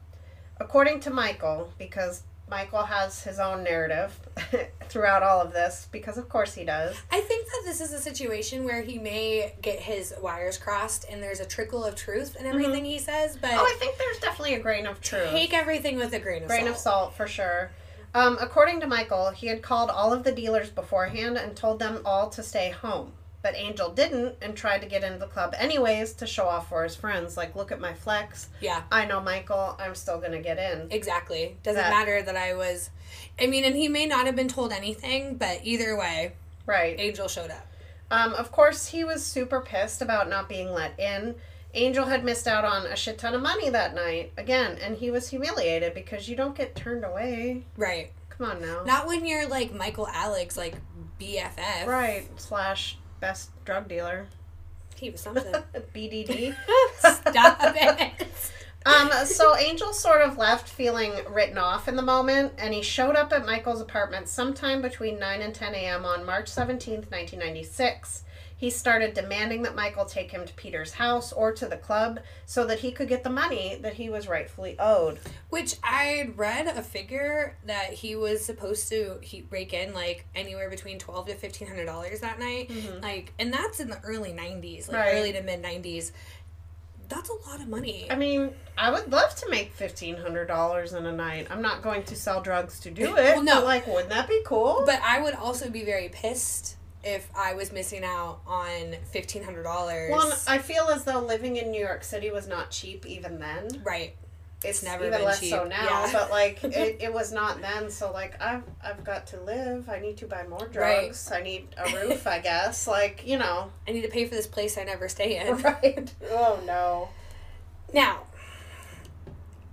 According to Michael, because Michael has his own narrative throughout all of this, because of course he does. I think that this is a situation where he may get his wires crossed and there's a trickle of truth in everything he says, but Oh, I think there's definitely a grain of truth. take everything with a grain of grain salt. of salt for sure. Um, according to Michael, he had called all of the dealers beforehand and told them all to stay home. But Angel didn't and tried to get into the club anyways to show off for his friends. Like, look at my flex. Yeah. I know Michael. I'm still gonna get in. Exactly. Doesn't That- matter that I was. I mean, and he may not have been told anything, but either way, Right. Angel showed up. Um, of course, he was super pissed about not being let in. Angel had missed out on a shit ton of money that night again, and he was humiliated because you don't get turned away. Right. Come on now. Not when you're like Michael Alig's, like BFF. Right. Slash best drug dealer. He was something. BDD. Stop it. Um, so Angel sort of left feeling written off in the moment, and he showed up at Michael's apartment sometime between 9 and 10 a.m. on March 17th, 1996. He started demanding that Michael take him to Peter's house or to the club so that he could get the money that he was rightfully owed. Which I read a figure that he was supposed to he rake in like anywhere between twelve to fifteen hundred dollars that night. Mm-hmm. Like, and that's in the early nineties, like Right. early to mid nineties. That's a lot of money. I mean, I would love to make $1,500 in a night. I'm not going to sell drugs to do it. Well, no. but, like, wouldn't that be cool? But I would also be very pissed if I was missing out on fifteen hundred dollars. Well, I feel as though living in New York City was not cheap even then. right. it's never even been less cheap. so now Yeah. but like it, it was not then so like i've i've got to live i need to buy more drugs i need a roof i guess like you know I need to pay for this place I never stay in. right oh no Now,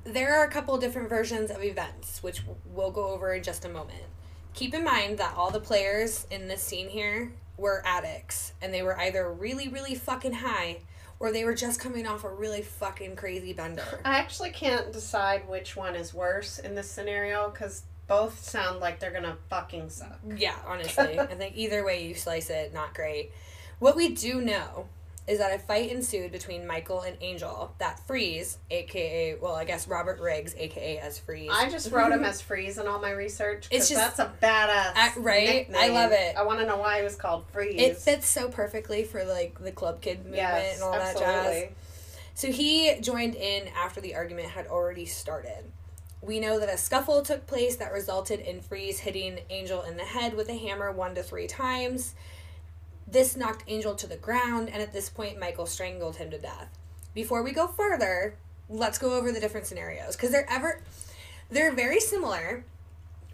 there are a couple different versions of events, which we'll go over in just a moment. Keep in mind that all the players in this scene here were addicts, and they were either really, really fucking high, or they were just coming off a really fucking crazy bender. i actually can't decide which one is worse in this scenario because both sound like they're gonna fucking suck Yeah, honestly. I think either way you slice it, not great. What we do know is that a fight ensued between Michael and Angel that Freeze, aka, well, I guess Robert Riggs, aka as Freeze. I just wrote him as Freeze in all my research It's just- that's a badass Uh, right? I love it. I want to know why he was called Freeze. It fits so perfectly for like the club kid movement yes, and all that jazz. So he joined in after the argument had already started. We know that a scuffle took place that resulted in Freeze hitting Angel in the head with a hammer one to three times. This knocked Angel to the ground, and at this point, Michael strangled him to death. Before we go further, let's go over the different scenarios because they're ever they're very similar.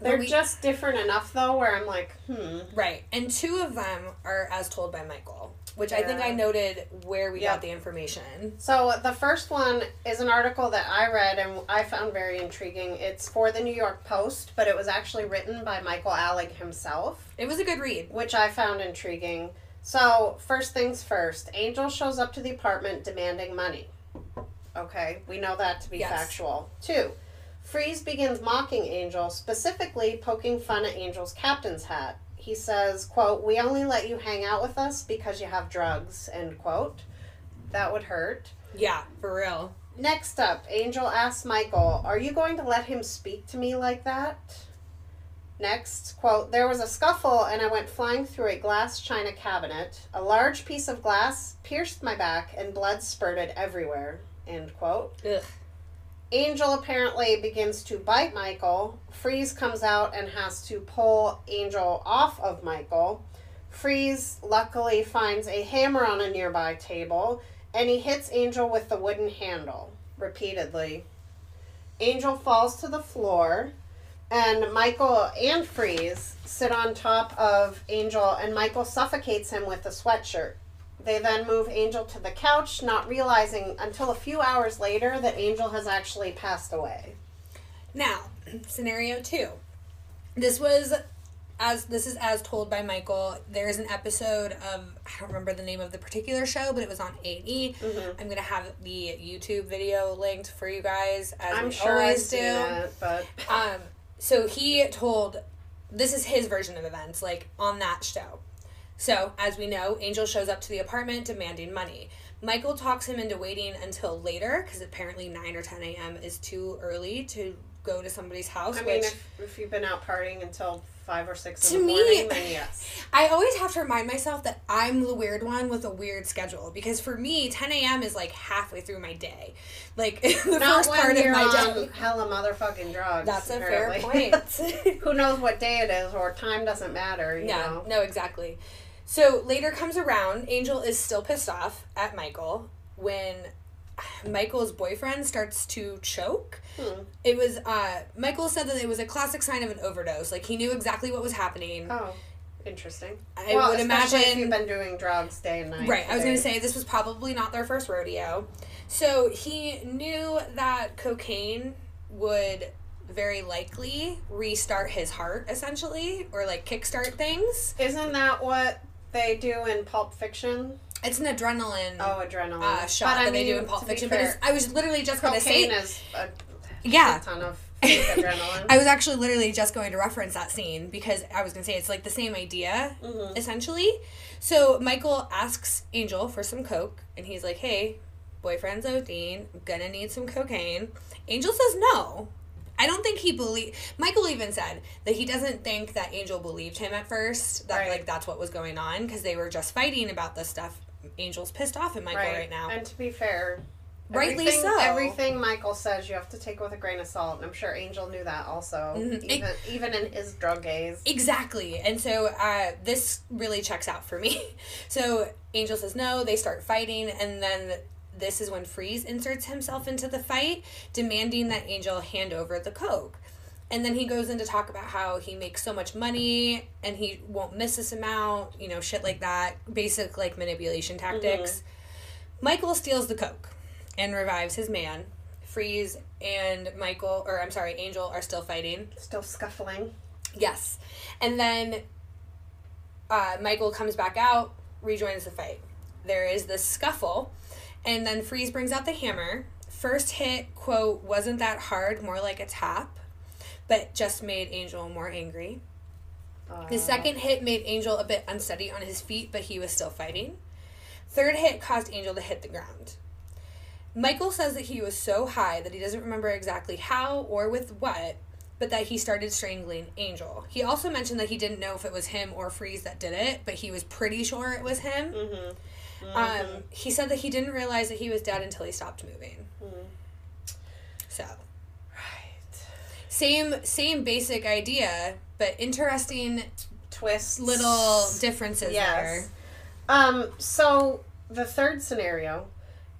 They're we- just different enough though, where I'm like, hmm. Right. And two of them are as told by Michael, which I think I noted where we Yep. got the information. So the first one is an article that I read and I found very intriguing. It's for the New York Post, but it was actually written by Michael Alig himself, It was a good read. which I found intriguing. So, first things first, Angel shows up to the apartment demanding money. Okay, we know that to be Yes. factual. Two, Freeze begins mocking Angel, specifically poking fun at Angel's captain's hat. He says, quote, We only let you hang out with us because you have drugs, end quote. That would hurt. Yeah, for real. Next up, Angel asks Michael, Are you going to let him speak to me like that? Next, quote, There was a scuffle and I went flying through a glass china cabinet. A large piece of glass pierced my back and blood spurted everywhere. End quote. Ugh. Angel apparently begins to bite Michael. Freeze comes out and has to pull Angel off of Michael. Freeze luckily finds a hammer on a nearby table and he hits Angel with the wooden handle repeatedly. Angel falls to the floor and Michael and Freeze sit on top of Angel and Michael suffocates him with a sweatshirt. They then move Angel to the couch, not realizing until a few hours later that Angel has actually passed away. Now, scenario two. This was as this is as told by Michael. There is an episode of I don't remember the name of the particular show, but it was on A and E. Mm-hmm. I'm gonna have the YouTube video linked for you guys as I'm we sure I've always seen do. it, but Um, so he told this is his version of events, like on that show. So, as we know, Angel shows up to the apartment demanding money. Michael talks him into waiting until later because apparently 9 or 10 a.m. is too early to go to somebody's house. I mean, which if, if you've been out partying until five or six To in the me- morning, yes. I always have to remind myself that I'm the weird one with a weird schedule because for me, 10 a.m. is like halfway through my day. Like the Not first part of my day. hella motherfucking drugs. That's a fair point. Who knows what day it is, or time doesn't matter. You Yeah, know. no, exactly. So later comes around, Angel is still pissed off at Michael when Michael's boyfriend starts to choke. Hmm. It was uh Michael said that it was a classic sign of an overdose. Like he knew exactly what was happening. Oh, Interesting. I well, would imagine if you've been doing drugs day and night. Right. I was going to say this was probably not their first rodeo. So he knew that cocaine would very likely restart his heart, essentially, or like kickstart things. Isn't that what they do in Pulp Fiction? It's an adrenaline Oh, adrenaline. uh, shot But I that they do in Pulp Fiction. Fair, it's, I was literally just going to say. is a Yeah. ton of adrenaline. I was actually literally just going to reference that scene because I was going to say it's like the same idea, Mhm. essentially. So Michael asks Angel for some coke, and he's like, "Hey, boyfriend's ODing. I'm gonna need some cocaine." Angel says no. I don't think he believed. Michael even said that he doesn't think that Angel believed him at first. That Right. like that's what was going on because they were just fighting about this stuff. Angel's pissed off at Michael right, now. And to be fair, Rightly everything, so. Everything Michael says you have to take with a grain of salt, and I'm sure Angel knew that also, Mhm. even even in his drug days. Exactly. And so uh, this really checks out for me. So Angel says no, they start fighting, and then this is when Freeze inserts himself into the fight, demanding that Angel hand over the Coke. And then he goes in to talk about how he makes so much money and he won't miss this amount, you know, shit like that. Basic like manipulation tactics. Michael steals the Coke and revives his man. Freeze and Michael, or I'm sorry, Angel are still fighting. Still scuffling. Yes. And then uh, Michael comes back out, rejoins the fight. There is this scuffle, and then Freeze brings out the hammer. First hit, quote, wasn't that hard, more like a tap, but just made Angel more angry. Uh, The second hit made Angel a bit unsteady on his feet, but he was still fighting. Third hit caused Angel to hit the ground. Michael says that he was so high that he doesn't remember exactly how or with what, but that he started strangling Angel. He also mentioned that he didn't know if it was him or Freeze that did it, but he was pretty sure it was him. Mm-hmm. Um, he said that he didn't realize that he was dead until he stopped moving. Mhm. So Right. same same basic idea, but interesting Twists. little differences Yes. there. Um, so the third scenario,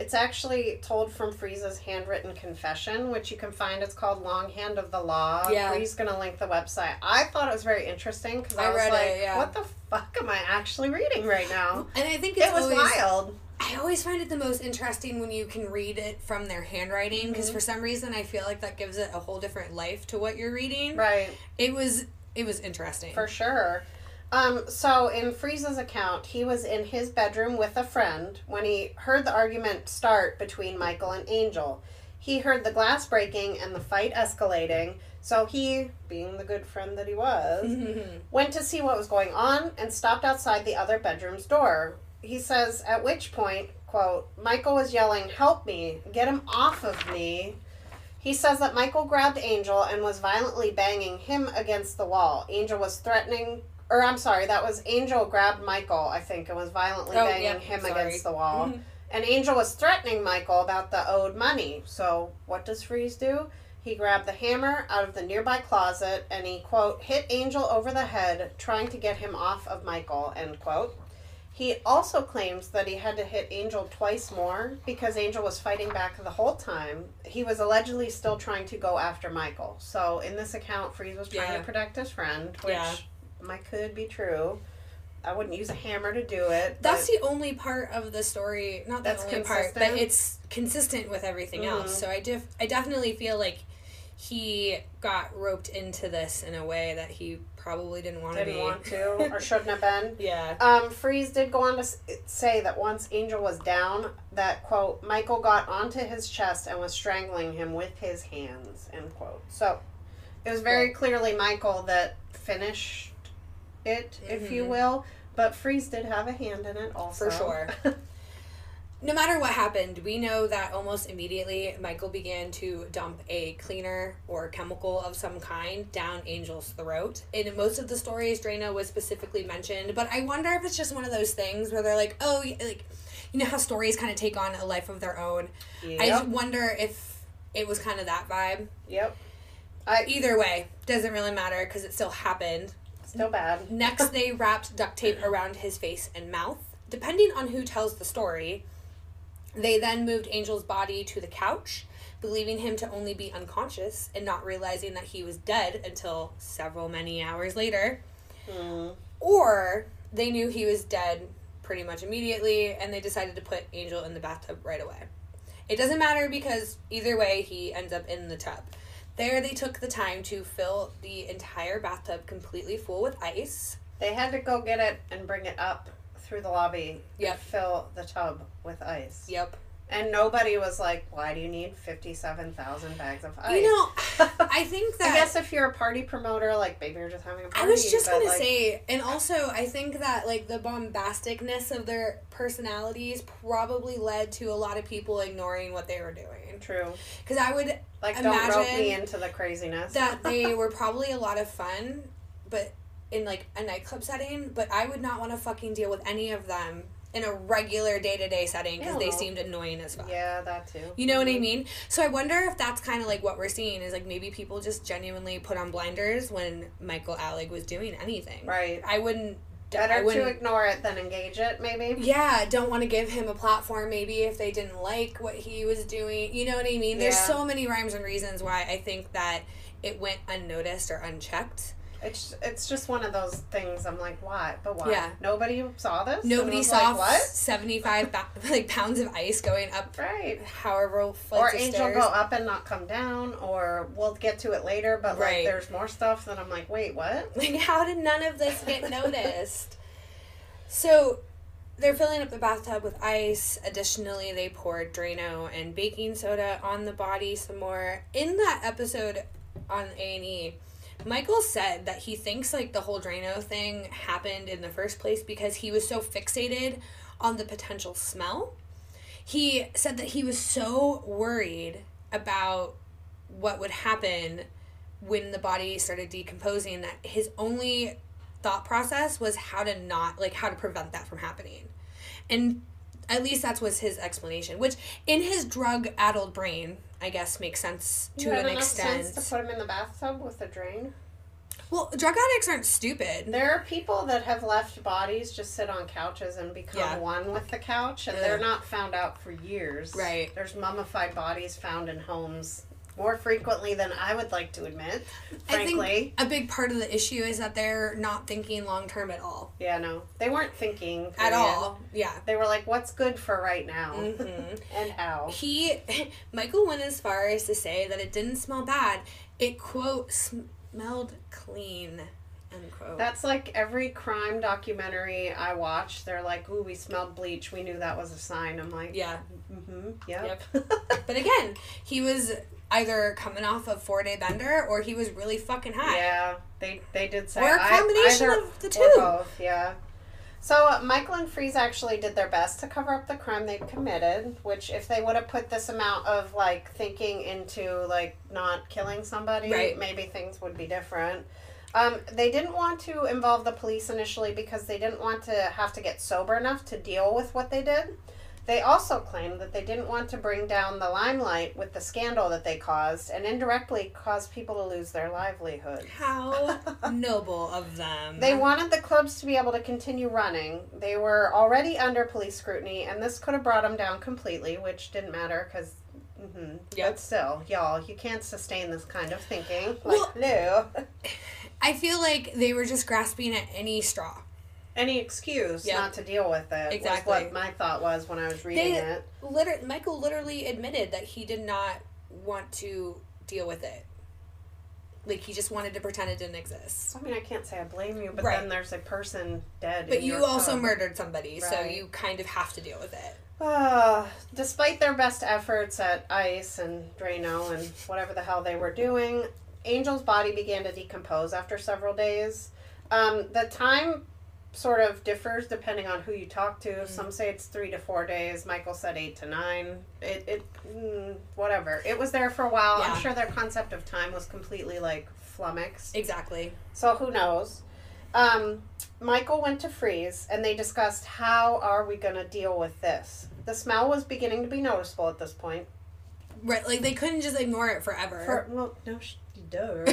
it's actually told from Freeze's handwritten confession, which you can find. It's called Longhand of the Law. Yeah. Freeze gonna link the website. I thought it was very interesting because I, I was read like, it, yeah. "What the fuck am I actually reading right now?" And I think it's It was always, wild. I always find it the most interesting when you can read it from their handwriting because Mhm. for some reason I feel like that gives it a whole different life to what you're reading. Right. It was it was interesting. For sure. Um, so in Freeze's account, he was in his bedroom with a friend when he heard the argument start between Michael and Angel. He heard the glass breaking and the fight escalating, so he, being the good friend that he was, went to see what was going on and stopped outside the other bedroom's door. He says, at which point, quote, Michael was yelling, Help me, get him off of me. He says that Michael grabbed Angel and was violently banging him against the wall. Angel was threatening, or I'm sorry, that was Angel grabbed Michael, I think, and was violently Oh, banging yep, him sorry. against the wall. Mhm. And Angel was threatening Michael about the owed money. So what does Freeze do? He grabbed the hammer out of the nearby closet and he, quote, hit Angel over the head, trying to get him off of Michael, end quote. He also claims that he had to hit Angel twice more because Angel was fighting back the whole time. He was allegedly still trying to go after Michael. So in this account, Freeze was trying Yeah. to protect his friend, which Yeah. Might could be true. I wouldn't use a hammer to do it. That's the only part of the story, not the That's only part, but it's consistent with everything Mhm. else. So I def- I definitely feel like he got roped into this in a way that he probably didn't want to didn't be. want to or shouldn't have been. Yeah. Um, Freeze did go on to say that once Angel was down, that quote, Michael got onto his chest and was strangling him with his hands, end quote. So it was very clearly Michael that finished it, if you Mhm. will, but Freeze did have a hand in it also. For sure. No matter what happened, we know that almost immediately Michael began to dump a cleaner or chemical of some kind down Angel's throat. In most of the stories, Drano was specifically mentioned, but I wonder if it's just one of those things where they're like, oh, like, you know how stories kind of take on a life of their own. I yep. just wonder if it was kind of that vibe. yep. I Either way, doesn't really matter because it still happened. Still bad. Next, they wrapped duct tape around his face and mouth. Depending on who tells the story, they then moved Angel's body to the couch, believing him to only be unconscious and not realizing that he was dead until several many hours later. Hmm. or they knew he was dead pretty much immediately and they decided to put Angel in the bathtub right away. It doesn't matter because either way, he ends up in the tub. There, they took the time to fill the entire bathtub completely full with ice. They had to go get it and bring it up through the lobby Yep. fill the tub with ice. Yep. And nobody was like, why do you need 57,000 bags of ice? You know, I think that. I guess if you're a party promoter, like maybe you're just having a party. I was just but, gonna say, and also I think that like the bombasticness of their personalities probably led to a lot of people ignoring what they were doing. True. Because I would Like, don't rope me into the craziness. that they were probably a lot of fun, but in like a nightclub setting. But I would not want to fucking deal with any of them in a regular day to day setting because they seemed annoying as fuck. yeah, that too. You know what I Mhm. mean? So I wonder if that's kind of like what we're seeing is like maybe people just genuinely put on blinders when Michael Alig was doing anything. Right. I wouldn't. Better to ignore it than engage it, maybe. Yeah, don't want to give him a platform. Maybe if they didn't like what he was doing, you know what I mean. There's so many rhymes and reasons why I think that it went unnoticed or unchecked. It's it's just one of those things. I'm like, why? But why? Yeah. Nobody saw this. Nobody saw Like, what? seventy five like pounds of ice going up, Right. however Or Angel stairs. go up and not come down, or we'll get to it later. But Right. like, there's more stuff that I'm like, wait, what? Like, how did none of this get noticed? so, they're filling up the bathtub with ice. Additionally, they poured Drano and baking soda on the body some more. In that episode on A and E, Michael said that he thinks like the whole Drano thing happened in the first place because he was so fixated on the potential smell. He said that he was so worried about what would happen when the body started decomposing that his only thought process was how to not like how to prevent that from happening and at least that was his explanation which in his drug addled brain i guess makes sense to you have an enough extent sense to put them in the bathtub with a drain. well drug addicts aren't stupid There are people that have left bodies just sit on couches and become Yeah. one with the couch, and Ugh. they're not found out for years. Right. There's mummified bodies found in homes more frequently than I would like to admit. i Frankly, think a big part of the issue is that they're not thinking long term at all yeah, no, they weren't thinking at all yeah They were like, "What's good for right now, Mhm. and how?" he michael went as far as to say that it didn't smell bad it quote smelled clean That's like every crime documentary I watch. They're like, "Ooh, we smelled bleach. We knew that was a sign." I'm like, yeah "Mm-hmm, yep." Yep. But again, he was either coming off a four day bender or he was really fucking high. Yeah, they they did say Or a combination either of the two. both, yeah. So Michael and Freeze actually did their best to cover up the crime they'd committed. Which, if they would have put this amount of like thinking into like not killing somebody, Right. maybe things would be different. Um, they didn't want to involve the police initially because they didn't want to have to get sober enough to deal with what they did. They also claimed that they didn't want to bring down the limelight with the scandal that they caused and indirectly caused people to lose their livelihood. How noble of them. They wanted the clubs to be able to continue running. They were already under police scrutiny, and this could have brought them down completely, which didn't matter because. Mm-hmm. Yep. But still, y'all, you can't sustain this kind of thinking. Well- no. I feel like they were just grasping at any straw. Any excuse Yep. not to deal with it Exactly. was what my thought was when I was reading They- it. Liter- Michael literally admitted that he did not want to deal with it. Like he just wanted to pretend it didn't exist. I mean, I can't say I blame you, but Right. then there's a person dead. But you also tub. murdered somebody, so you kind of have to deal with it. Uh, despite their best efforts at ice and Drano and whatever the hell they were doing, Angel's body began to decompose after several days. Um, the time sort of differs depending on who you talk to. Some say it's three to four days. Michael said eight to nine. It, it mm, whatever. It was there for a while. Yeah. I'm sure their concept of time was completely like flummoxed. Exactly. So who knows? Um, Michael went to freeze, and they discussed how are we going to deal with this. The smell was beginning to be noticeable at this point. Right, like they couldn't just ignore it forever. For well, no, sh- duh.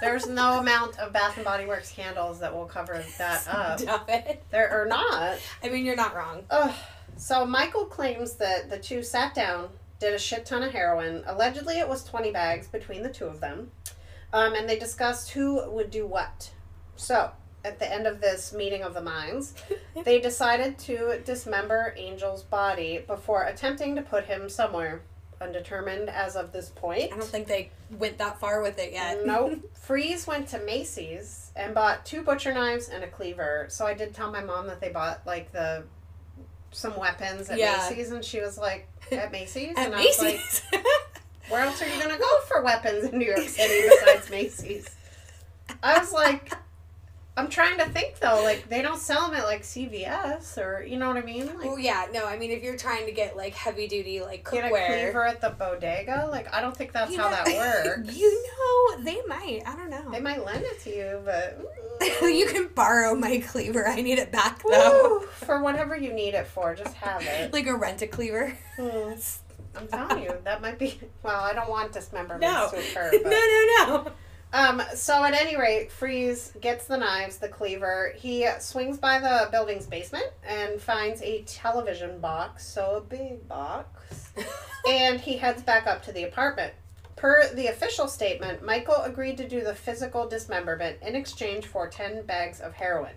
There's no amount of Bath and Body Works candles that will cover that up. Stop it. There are not. I mean, you're not wrong. Ugh. So Michael claims that the two sat down, did a shit ton of heroin. Allegedly, it was 20 bags between the two of them. Um, and they discussed who would do what. So, at the end of this meeting of the minds, they decided to dismember Angel's body before attempting to put him somewhere undetermined as of this point. I don't think they went that far with it yet. Nope. Freeze went to Macy's and bought two butcher knives and a cleaver. So I did tell my mom that they bought like the some weapons at Yeah. Macy's, and she was like, "At Macy's?" At and I was like, Macy's. "Where else are you gonna go for weapons in New York City besides Macy's?" I was like, "I'm trying to think though. Like they don't sell them at like CVS or you know what I mean? Like well, yeah, no, I mean, if you're trying to get like heavy duty, like get a cleaver at the bodega. Like I don't think that's how know- that works. You know, they might. I don't know. They might lend it to you, but you can borrow my cleaver. I need it back though. Woo, for whatever you need it for, just have it. like a rent a cleaver. Hmm. I'm telling you, that might be. Well, I don't want dismemberments No. to occur. no, no, no. Um. So at any rate, Freeze gets the knives, the cleaver. He swings by the building's basement and finds a television box, so a big box, and he heads back up to the apartment. Per the official statement, Michael agreed to do the physical dismemberment in exchange for ten bags of heroin.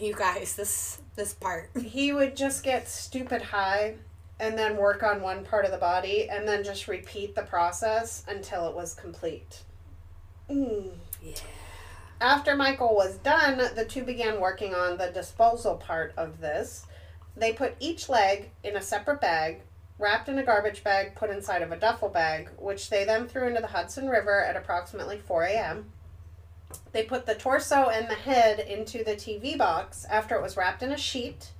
You guys, this this part. he would just get stupid high and then work on one part of the body and then just repeat the process until it was complete. Mm. Yeah. After Michael was done, the two began working on the disposal part of this. They put each leg in a separate bag, wrapped in a garbage bag, put inside of a duffel bag, which they then threw into the Hudson River at approximately 4 a.m. They put the torso and the head into the TV box after it was wrapped in a sheet.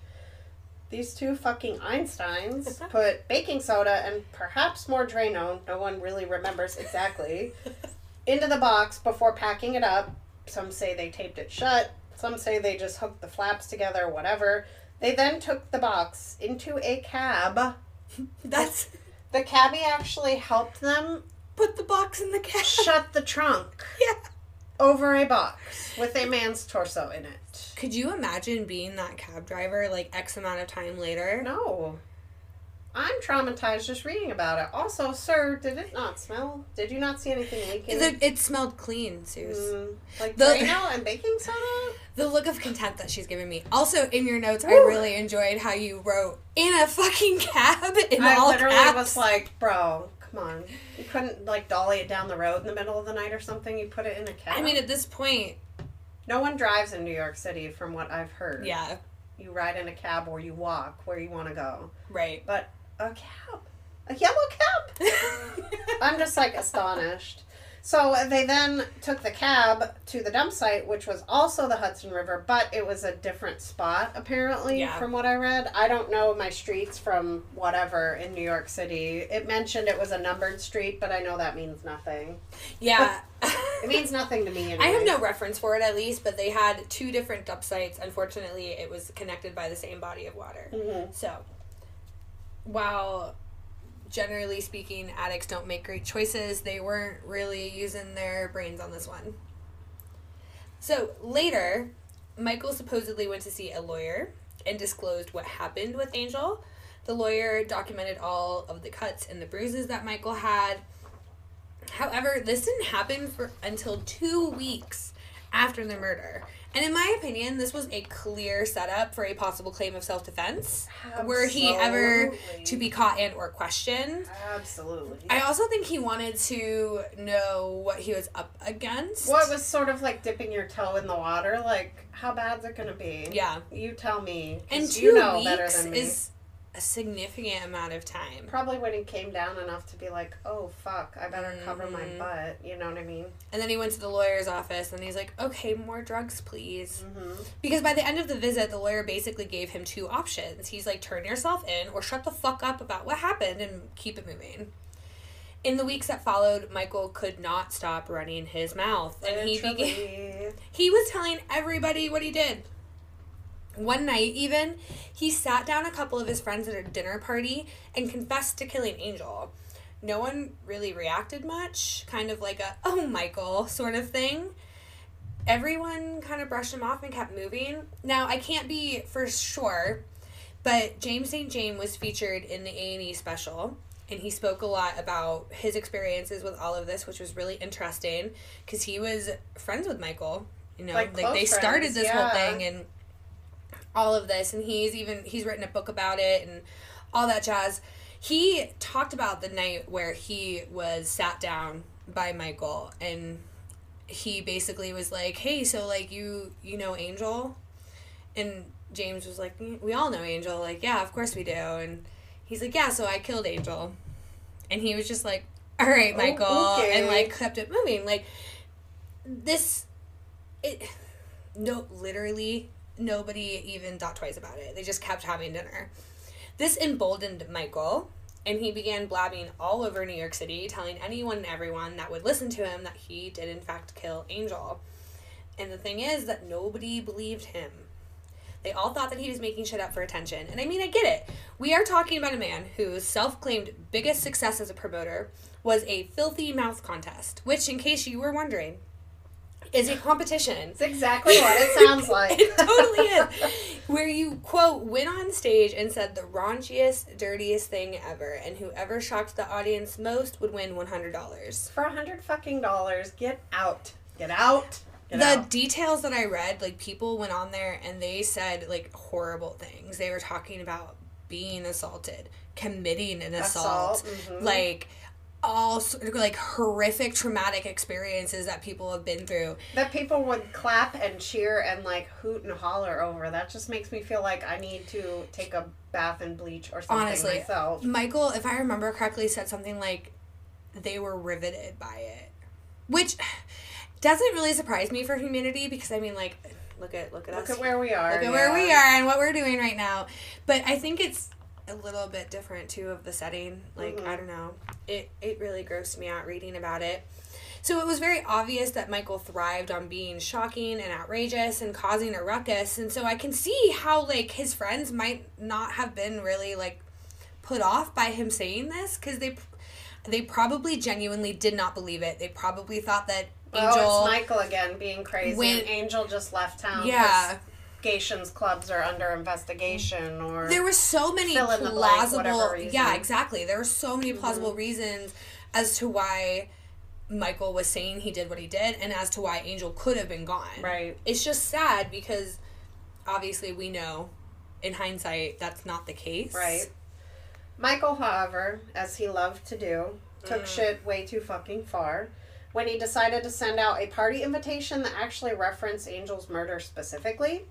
These two fucking Einsteins put baking soda and perhaps more Drano, no one really remembers exactly, into the box before packing it up. Some say they taped it shut, some say they just hooked the flaps together, whatever. They then took the box into a cab. That's The cabbie actually helped them put the box in the cab. shut the trunk Yeah. over a box with a man's torso in it. Could you imagine being that cab driver like X amount of time later? No. I'm traumatized just reading about it. Also, sir, did it not smell? Did you not see anything leaking? It, it smelled clean, Suze. Mm, like The- Drano and baking soda? The look of contempt that she's giving me. Also, in your notes, I really enjoyed how you wrote in a fucking cab in I all literally caps. was like, bro, come on. You couldn't like dolly it down the road in the middle of the night or something. You put it in a cab. I mean, at this point, no one drives in New York City, from what I've heard. yeah, You ride in a cab or you walk where you want to go. right. But a cab, a yellow cab. I'm just like astonished. So they then took the cab to the dump site, which was also the Hudson River, but it was a different spot apparently, Yeah. from what I read. I don't know my streets from whatever in New York City. It mentioned it was a numbered street, but I know that means nothing. yeah. It means nothing to me. Anyway. I have no reference for it at least, but they had two different dump sites. Unfortunately, it was connected by the same body of water. Mhm. So, while generally speaking, addicts don't make great choices, they weren't really using their brains on this one. So, later, Michael supposedly went to see a lawyer and disclosed what happened with Angel. The lawyer documented all of the cuts and the bruises that Michael had. However, this didn't happen for until two weeks after the murder. And in my opinion, this was a clear setup for a possible claim of self defense. Were he ever to be caught and or questioned. Absolutely. I also think he wanted to know what he was up against. What was sort of like dipping your toe in the water? Like, how bad's it gonna be? Yeah. You tell me. And two you know better weeks than me. is a significant amount of time. Probably when he came down enough to be like, oh fuck, I better cover my Mhm. butt. You know what I mean? And then he went to the lawyer's office and he's like, okay, more drugs, please. Mm-hmm. Because by the end of the visit, the lawyer basically gave him two options. He's like, turn yourself in or shut the fuck up about what happened and keep it moving. In the weeks that followed, Michael could not stop running his mouth. And he began. He was telling everybody what he did. One night, even, he sat down a couple of his friends at a dinner party and confessed to killing Angel. No one really reacted much, kind of like a, oh, Michael sort of thing. Everyone kind of brushed him off and kept moving. Now, I can't be for sure, but James St. James was featured in the A&E special and he spoke a lot about his experiences with all of this which was really interesting because he was friends with michael you know, Like like, they started this whole thing and all of this, and he's even he's written a book about it and all that jazz. He talked about the night where he was sat down by Michael and he basically was like, "Hey, so like you you know Angel?" And James was like, "Mm, "We all know Angel." Like, "Yeah, of course we do." And he's like, "Yeah, so I killed Angel." And he was just like, "All right, Oh, Michael." okay. And like kept it moving. Like this it no literally nobody even thought twice about it. They just kept having dinner. This emboldened Michael, and he began blabbing all over New York City, telling anyone and everyone that would listen to him that he did, in fact, kill Angel. And the thing is that nobody believed him. They all thought that he was making shit up for attention. And I mean, I get it. We are talking about a man whose self claimed biggest success as a promoter was a filthy mouth contest, which, in case you were wondering, is a competition It's exactly what it sounds like. it totally is. Where you quote went on stage and said the raunchiest, dirtiest thing ever, and whoever shocked the audience most would win one hundred dollars. For a hundred fucking dollars, get out. Get out. Get The out. details that I read, like people went on there and they said like horrible things. They were talking about being assaulted, committing an assault, Assault, mhm. like all like horrific traumatic experiences that people have been through. that people would clap and cheer and like hoot and holler over. That just makes me feel like I need to take a bath and bleach or something Honestly, myself. Michael, if I remember correctly, said something like they were riveted by it, which doesn't really surprise me for humanity because I mean, like, look at look at Look us, at where we are. look at where we are and what we're doing right now. But I think it's a little bit different too of the setting. Like Mhm. I don't know, it it really grossed me out reading about it. So it was very obvious that Michael thrived on being shocking and outrageous and causing a ruckus. And so I can see how like his friends might not have been really like put off by him saying this cuz they they probably genuinely did not believe it. They probably thought that Angel Oh, it's Michael again being crazy. When- Angel just left town. Yeah. Gatien's clubs are under investigation, or there were so many Fill in the blank, plausible. Mm-hmm. yeah exactly there were so many plausible reasons as to why michael was saying he did what he did and as to why angel could have been gone Right. it's just sad because obviously we know in hindsight that's not the case Right. Michael, however, as he loved to do, took Mm. shit way too fucking far when he decided to send out a party invitation that actually referenced Angel's murder specifically.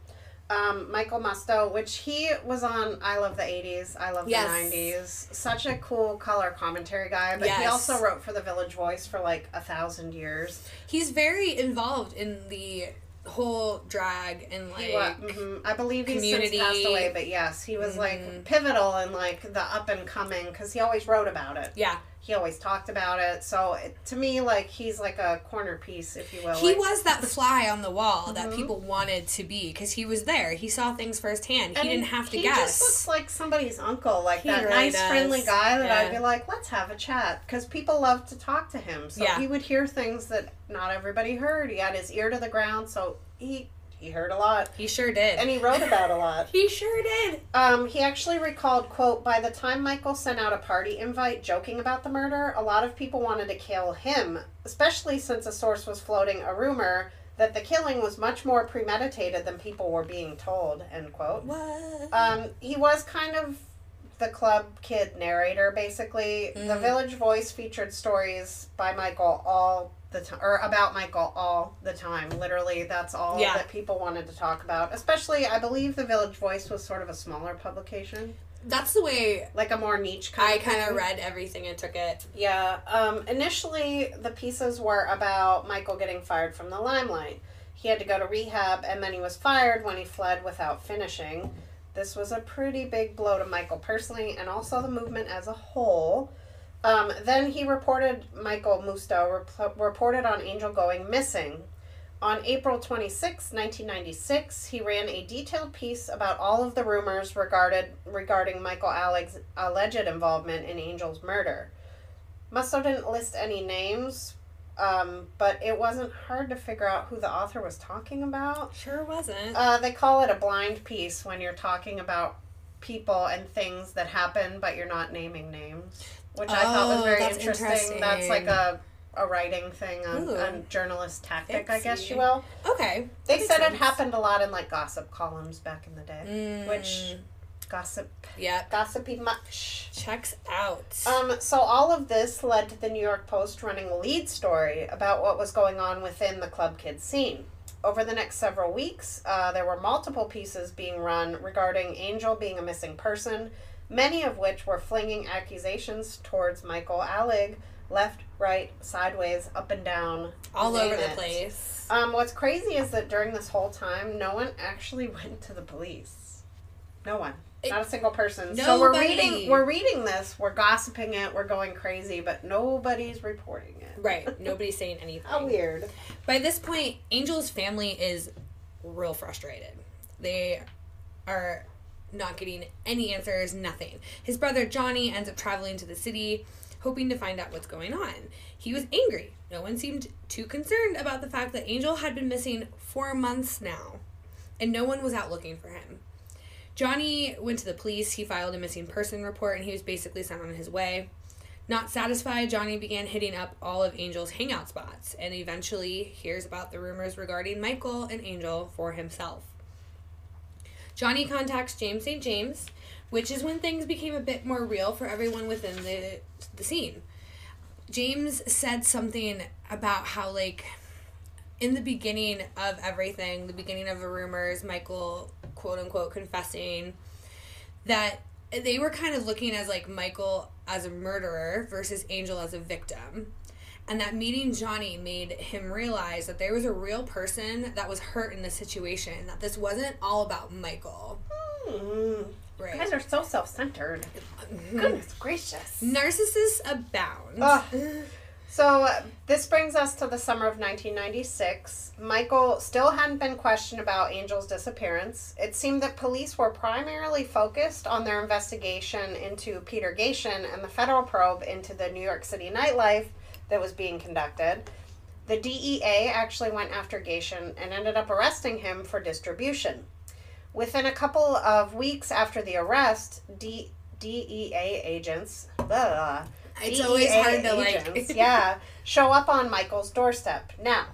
Um, Michael Musto, which he was on I Love the 80s, I Love Yes. the 90s. Such a cool color commentary guy, but he also wrote for the Village Voice for like a thousand years. he's very involved in the whole drag and like mhm. I believe he's community- since passed away, but yes, he was Mhm. like pivotal in like the up and coming because he always wrote about it. yeah He always talked about it. So it, to me, like he's like a corner piece, if you will. he like- was that fly on the wall that Mhm. people wanted to be because he was there he saw things firsthand and he didn't have to he guess just looks like somebody's uncle, like He that really nice, does. friendly guy that I'd be like, let's have a chat, because people love to talk to him. So Yeah. he would hear things that not everybody heard. He had his ear to the ground, so he he heard a lot, he sure did and he wrote about a lot. He sure did. Um, he actually recalled, quote, by the time Michael sent out a party invite joking about the murder, a lot of people wanted to kill him, especially since a source was floating a rumor that the killing was much more premeditated than people were being told, end quote. What? Um, he was kind of the club kid narrator, basically. The Mhm. Village Voice featured stories by Michael all the time, or about Michael all the time. Literally, that's all Yeah. that people wanted to talk about. Especially, I believe the Village Voice was sort of a smaller publication, That's the way like a more niche kind I kind of read everything and took it. Yeah. Um, initially, the pieces were about Michael getting fired from the limelight. He had to go to rehab, and then he was fired when he fled without finishing. This was a pretty big blow to Michael personally, and also the movement as a whole. Um, then he reported, Michael Musto rep- reported on Angel going missing. On April 26, 1996, he ran a detailed piece about all of the rumors regarded, regarding Michael Alig's alleged involvement in Angel's murder. Musto didn't list any names, um, but it wasn't hard to figure out who the author was talking about. Sure wasn't. Uh, they call it a blind piece when you're talking about people and things that happen, but you're not naming names, which I thought was Oh, very that's interesting. That's like a a writing thing on, Ooh. on journalist tactic, I guess you will. Okay. They said it happened a lot in like gossip columns back in the day, Mm, which gossip, Yep. gossipy much. Checks out. Um, so all of this led to the New York Post running a lead story about what was going on within the club kids scene. Over the next several weeks, uh, there were multiple pieces being run regarding Angel being a missing person, many of which were flinging accusations towards Michael Alig, left, right, sideways, up and down, All over the it. place. Um, what's crazy is that during this whole time, no one actually went to the police. No one. It- Not a single person. So we're reading we're reading this, we're gossiping it, we're going crazy, but nobody's reporting it. Right. Nobody's saying anything. How weird. By this point, Angel's family is real frustrated. They are not getting any answers, nothing. His brother Johnny ends up traveling to the city, hoping to find out what's going on. He was angry. No one seemed too concerned about the fact that Angel had been missing for months now, and no one was out looking for him. Johnny went to the police. He filed a missing person report, and he was basically sent on his way. Not satisfied, Johnny began hitting up all of Angel's hangout spots and eventually hears about the rumors regarding Michael and Angel for himself. Johnny contacts James St. James, which is when things became a bit more real for everyone within the, the scene. James said something about how, like, in the beginning of everything, the beginning of the rumors, Michael, quote unquote, confessing that they were kind of looking as like Michael as a murderer versus Angel as a victim. And that meeting Johnny made him realize that there was a real person that was hurt in the situation, that this wasn't all about Michael. Mm. Right. You guys are so self centered. Goodness gracious. Narcissists abound. Ugh. So uh, this brings us to the summer of 1996. Michael still hadn't been questioned about Angel's disappearance. It seemed that police were primarily focused on their investigation into Peter Gatien and the federal probe into the New York City nightlife that was being conducted. The DEA actually went after Gatien and ended up arresting him for distribution. Within a couple of weeks after the arrest, D- DEA agents, blah, It's DEA always hard to agents, like. yeah, show up on Michael's doorstep. Now,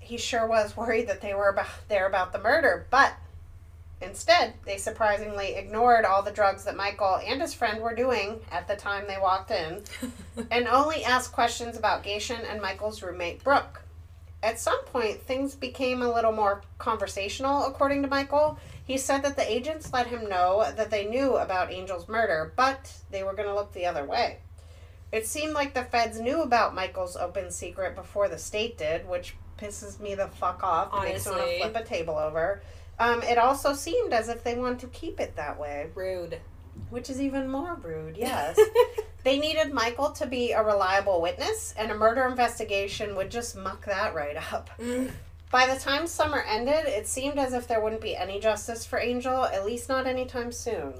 he sure was worried that they were about there about the murder, but instead, they surprisingly ignored all the drugs that Michael and his friend were doing at the time they walked in, and only asked questions about Gatien and Michael's roommate Brooke. At some point, things became a little more conversational, according to Michael. He said that the agents let him know that they knew about Angel's murder, but they were going to look the other way. It seemed like the feds knew about Michael's open secret before the state did, which pisses me the fuck off. It makes me want to flip a table over. Um, it also seemed as if they wanted to keep it that way, Rude. which is even more rude, yes. they needed Michael to be a reliable witness, and a murder investigation would just muck that right up. Mm. By the time summer ended, it seemed as if there wouldn't be any justice for Angel, at least not anytime soon.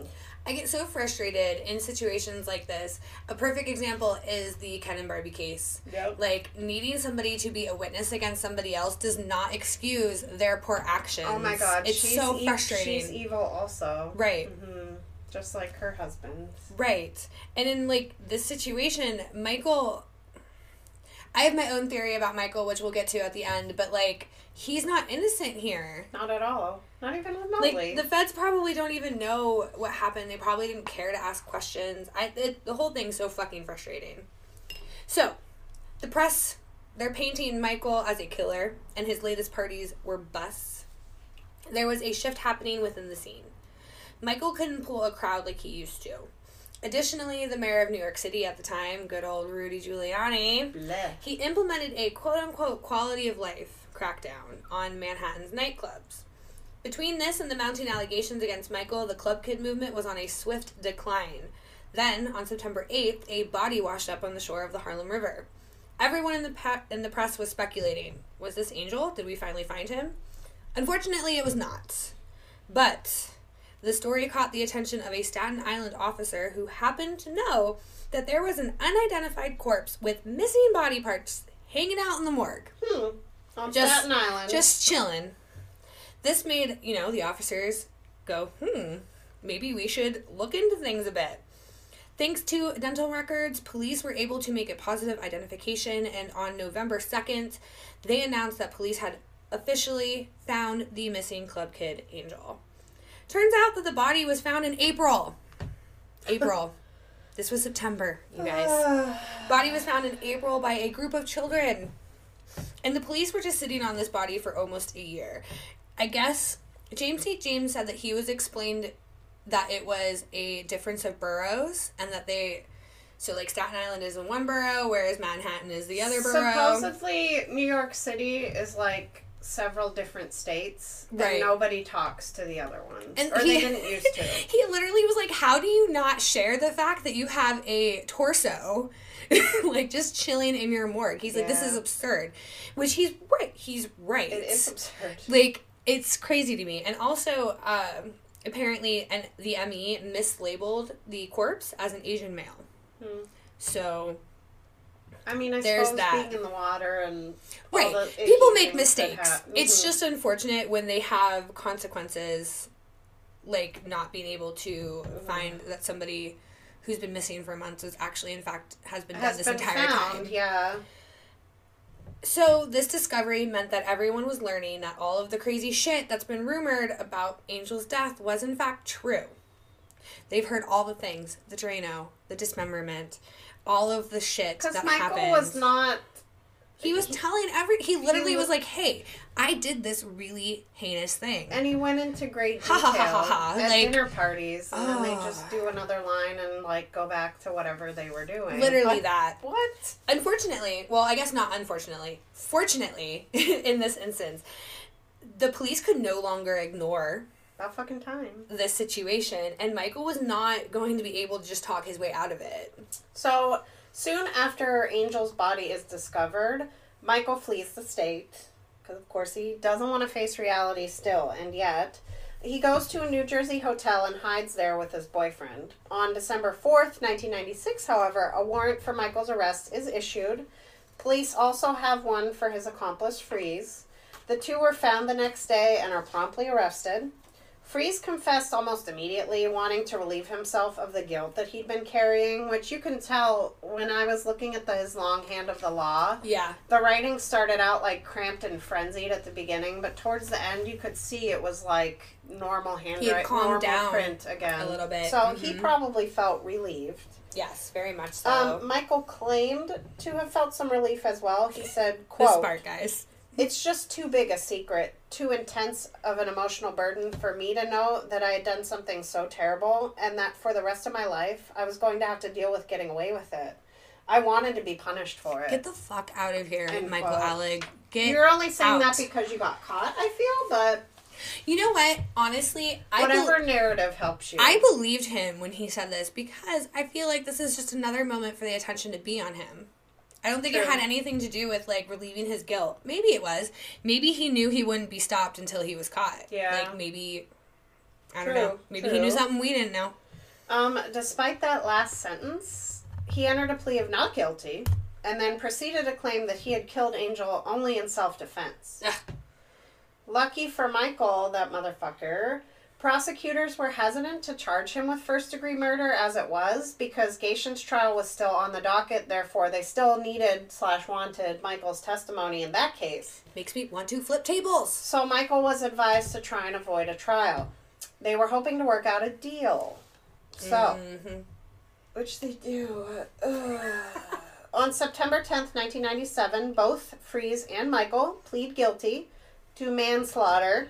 I get so frustrated in situations like this. A perfect example is the Ken and Barbie case. Yep. Like needing somebody to be a witness against somebody else does not excuse their poor actions. Oh my god, it's she's so e- frustrating. She's evil also. right, hmm Just like her husband. right. And in like this situation, Michael. I have my own theory about Michael, which we'll get to at the end, but like he's not innocent here. Not at all. Not even remotely. Like the feds probably don't even know what happened. They probably didn't care to ask questions. I it, the whole thing's so fucking frustrating. So, the press they're painting Michael as a killer, and his latest parties were busts. There was a shift happening within the scene. Michael couldn't pull a crowd like he used to. Additionally, the mayor of New York City at the time, good old Rudy Giuliani, Bleh. he implemented a quote unquote quality of life crackdown on Manhattan's nightclubs. Between this and the mounting allegations against Michael, the Club Kid movement was on a swift decline. Then, on September 8th, a body washed up on the shore of the Harlem River. Everyone in the pa- in the press was speculating: was this Angel? Did we finally find him? Unfortunately, it was not. But the story caught the attention of a Staten Island officer who happened to know that there was an unidentified corpse with missing body parts hanging out in the morgue, Hmm. On Just- Staten Island. just chilling. This made, you know, the officers go, hmm, maybe we should look into things a bit. Thanks to dental records, police were able to make a positive identification, and on November 2nd, they announced that police had officially found the missing club kid, Angel. Turns out that the body was found in April. April. this was September, you guys. body was found in April by a group of children. And the police were just sitting on this body for almost a year. I guess James St. James said that he was explained that it was a difference of boroughs and that they so like Staten Island is in one borough whereas Manhattan is the other borough. Supposedly, New York City is like several different states, Right. nobody talks to the other ones, And or he, they didn't used to. he literally was like, "How do you not share the fact that you have a torso, like just chilling in your morgue?" He's like, "This is absurd," which he's right. He's right. It is absurd. like it's crazy to me and also um, apparently and the me mislabeled the corpse as an asian male Hmm. so I mean, I There's suppose that. being in the water and right people make mistakes hap- it's just unfortunate when they have consequences like not being able to Mm-hmm. find that somebody who's been missing for months is actually in fact has been has dead this been entire found. time Yeah, So, this discovery meant that everyone was learning that all of the crazy shit that's been rumored about Angel's death was in fact true. They've heard all the things the Drano, the dismemberment, all of the shit because that Michael happened. was not. He was telling every. He literally was- was like, hey, I did this really heinous thing. And he went into great detail ha, ha, ha, ha. at Like- dinner parties, and then they ah. just do another line and like go back to whatever they were doing. literally Like, that. What? Unfortunately, well, I guess not unfortunately, fortunately, in this instance, the police could no longer ignore About fucking time. this situation, and Michael was not going to be able to just talk his way out of it. So soon after Angel's body is discovered, Michael flees the state because, of course, he doesn't want to face reality still, and yet. He goes to a New Jersey hotel and hides there with his boyfriend. On December 4th, 1996, however, a warrant for Michael's arrest is issued. Police also have one for his accomplice, Freeze. The two were found the next day and are promptly arrested. Freeze confessed almost immediately, wanting to relieve himself of the guilt that he'd been carrying, which you can tell when I was looking at the, his long hand of the law. Yeah, The writing started out like cramped and frenzied at the beginning, but towards the end you could see it was like normal handwriting, calmed normal down print again. a little bit. So he Mhm. probably felt relieved. yes, very much so. Um, Michael claimed to have felt some relief as well. He said, the "quote spark, guys. It's just too big a secret, too intense of an emotional burden for me to know that I had done something so terrible and that for the rest of my life I was going to have to deal with getting away with it. I wanted to be punished for it. Get the fuck out of here, End Michael quote. Alig. Get. You're only saying out. that because you got caught, I feel, but you know what? Honestly, I whatever narrative helps you. I believed him when he said this because I feel like this is just another moment for the attention to be on him. I don't think it had anything to do with like relieving his guilt. Maybe it was. Maybe he knew he wouldn't be stopped until he was caught. Yeah. Like maybe I True, don't know. Maybe he knew something we didn't know. Um, despite that last sentence, he entered a plea of not guilty and then proceeded to claim that he had killed Angel only in self defense. Lucky for Michael, that motherfucker, prosecutors were hesitant to charge him with first degree murder as it was because Gatien's trial was still on the docket, therefore, they still needed slash wanted Michael's testimony in that case. Makes me want to flip tables. So Michael was advised to try and avoid a trial. They were hoping to work out a deal. So, Mhm. which they do. On September 10th, 1997, both Freeze and Michael plead guilty to manslaughter,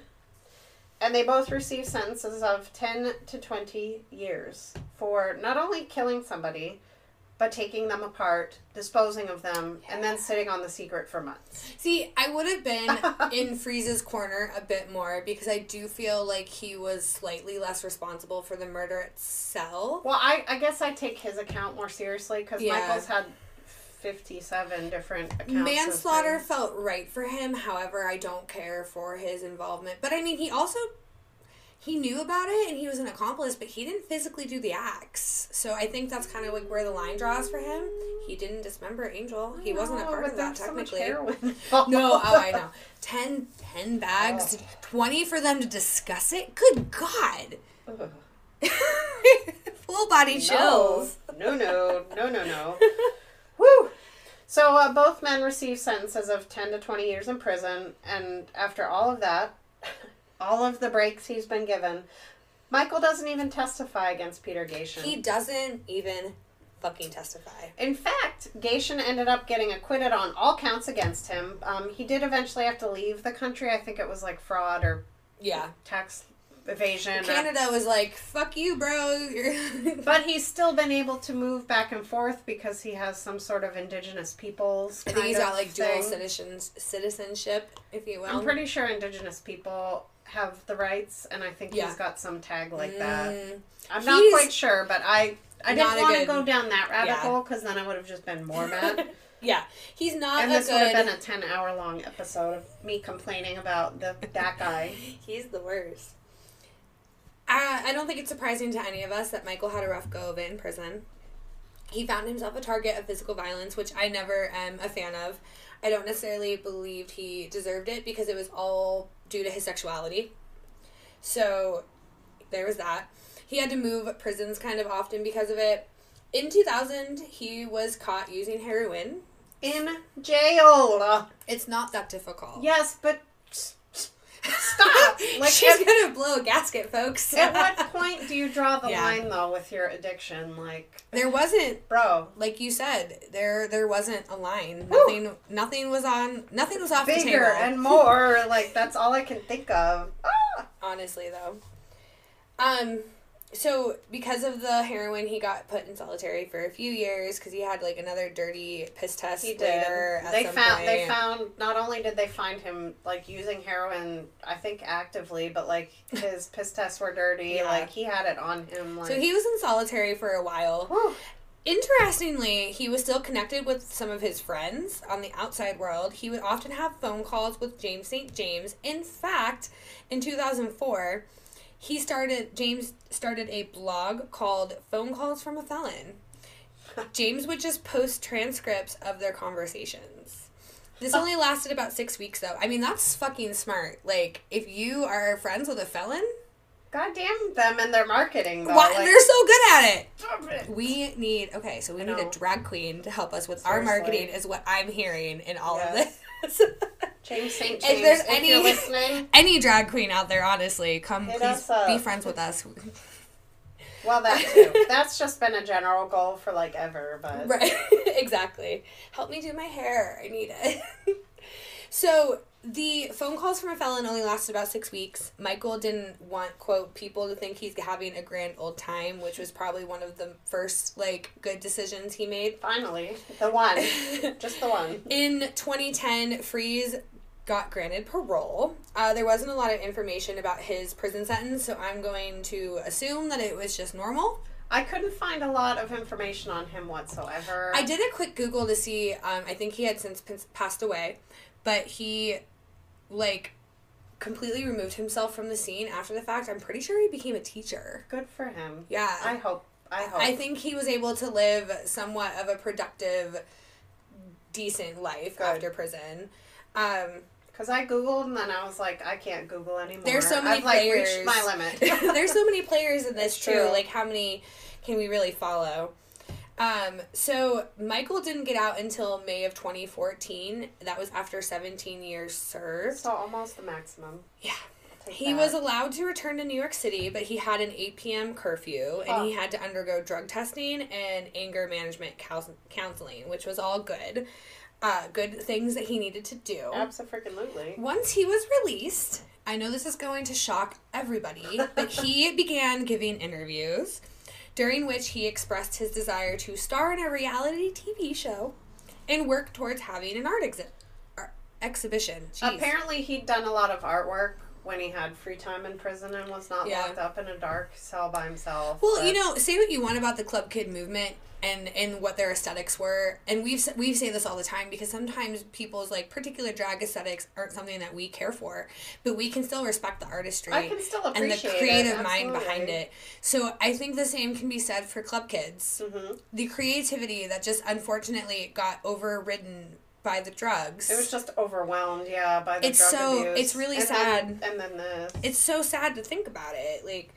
and they both received sentences of 10 to 20 years for not only killing somebody, but taking them apart, disposing of them, and then sitting on the secret for months. See, I would have been in Freeze's corner a bit more because I do feel like he was slightly less responsible for the murder itself. Well, I, I guess I take his account more seriously because Yeah. Michael's had 57 different accounts. Manslaughter felt right for him. However, I don't care for his involvement. But I mean, he also he knew about it and he was an accomplice, but he didn't physically do the acts. So I think that's kind of like where the line draws for him. He didn't dismember Angel. He wasn't a part of that so technically. heroin no, oh, I know. 10, 10 bags, 20 for them to discuss it? Good God. Full body chills. No. no, no, no, no, no. Woo! So uh, both men receive sentences of 10 to 20 years in prison, and after all of that, all of the breaks he's been given, Michael doesn't even testify against Peter Gatien. He doesn't even fucking testify. In fact, Gatien ended up getting acquitted on all counts against him. Um, he did eventually have to leave the country. I think it was like fraud or Yeah. tax evasion. Canada was like, fuck you, bro. But he's still been able to move back and forth because he has some sort of indigenous peoples. I think he's got like dual citizens citizenship, if you will. I'm pretty sure indigenous people have the rights, and I think Yeah. he's got some tag like that. Mm, I'm not quite sure, but I I didn't want to go down that rabbit Yeah. hole because then I would have just been more mad. yeah, he's not and this would have been a 10 hour long episode of me complaining about the that guy. He's the worst. I, I don't think it's surprising to any of us that Michael had a rough go of it in prison. He found himself a target of physical violence, which I never am a fan of. I don't necessarily believed he deserved it because it was all due to his sexuality. So there was that. He had to move prisons kind of often because of it. In 2000, he was caught using heroin. In jail. It's not that difficult. Yes, but stop. Like, She's at, gonna blow a gasket, folks. at what point do you draw the Yeah. line, though, with your addiction? Like, there wasn't bro, like you said, there there wasn't a line. Whew. Nothing nothing was on nothing was off the bigger table. and more. Like, that's all I can think of. Ah! honestly though. Um so because of the heroin he got put in solitary for a few years because he had like another dirty piss test He did. later at They found. point. They found. Not only did they find him like using heroin, I think actively, but like his piss tests were dirty. Yeah. Like he had it on him. Like, so he was in solitary for a while. Whew. Interestingly, he was still connected with some of his friends on the outside world. He would often have phone calls with James St. James. In fact, in 2004, he started James started a blog called Phone Calls from a Felon. James would just post transcripts of their conversations. This only lasted about 6 weeks though. I mean, that's fucking smart. Like if you are friends with a felon, God damn them and their marketing. Though. why, like, they're so good at it. Stop it. We need okay, so we need a drag queen to help us with our marketing. Is what I'm hearing in all Yes. of this. James St. If there's if, any- you're listening, Any drag queen out there, honestly, come Hit please us up. be friends with us. well, that too. That's just been a general goal for like ever, but right, exactly. Help me do my hair. I need it. so the phone calls from a felon only lasted about six weeks. Michael didn't want quote people to think he's having a grand old time, which was probably one of the first like good decisions he made. finally, the one, just the one. In 2010, Freeze got granted parole. Uh, there wasn't a lot of information about his prison sentence, so I'm going to assume that it was just normal. I couldn't find a lot of information on him whatsoever. I did a quick Google to see. Um, I think he had since passed away, but he, like, completely removed himself from the scene after the fact. I'm pretty sure he became a teacher. Good for him. Yeah. I hope. I hope. I think he was able to live somewhat of a productive, decent life Good. after prison. Um, Because I googled and then I was like, I can't Google anymore. There's so many I've like players. reached my limit. There's so many players in this too. Like how many can we really follow? Um, so Michael didn't get out until May of 2014. That was after 17 years served. so almost the maximum. Yeah. He that. was allowed to return to New York City, but he had an 8 p.m. curfew and he had to undergo drug testing and anger management cous- counseling, which was all good. Uh, good things that he needed to do. Absolutely. Once he was released, I know this is going to shock everybody, but he began giving interviews during which he expressed his desire to star in a reality TV show and work towards having an art, exhi- art exhibition. Jeez. Apparently, he'd done a lot of artwork when he had free time in prison and was not Yeah. locked up in a dark cell by himself. Well, but- you know, say what you want about the club kid movement and and what their aesthetics were, and we've s- we say this all the time because sometimes people's like particular drag aesthetics aren't something that we care for, but we can still respect the artistry. I can still and the creative mind behind it. So I think the same can be said for club kids. Mhm. The creativity that just unfortunately got overridden by the drugs. It was just overwhelmed, yeah, by the It's drug so- abuse. it's really And sad. Then, and then the it's so sad to think about it. Like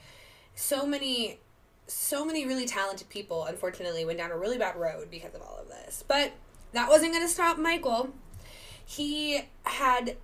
so many so many really talented people, unfortunately, went down a really bad road because of all of this. But that wasn't going to stop Michael. He had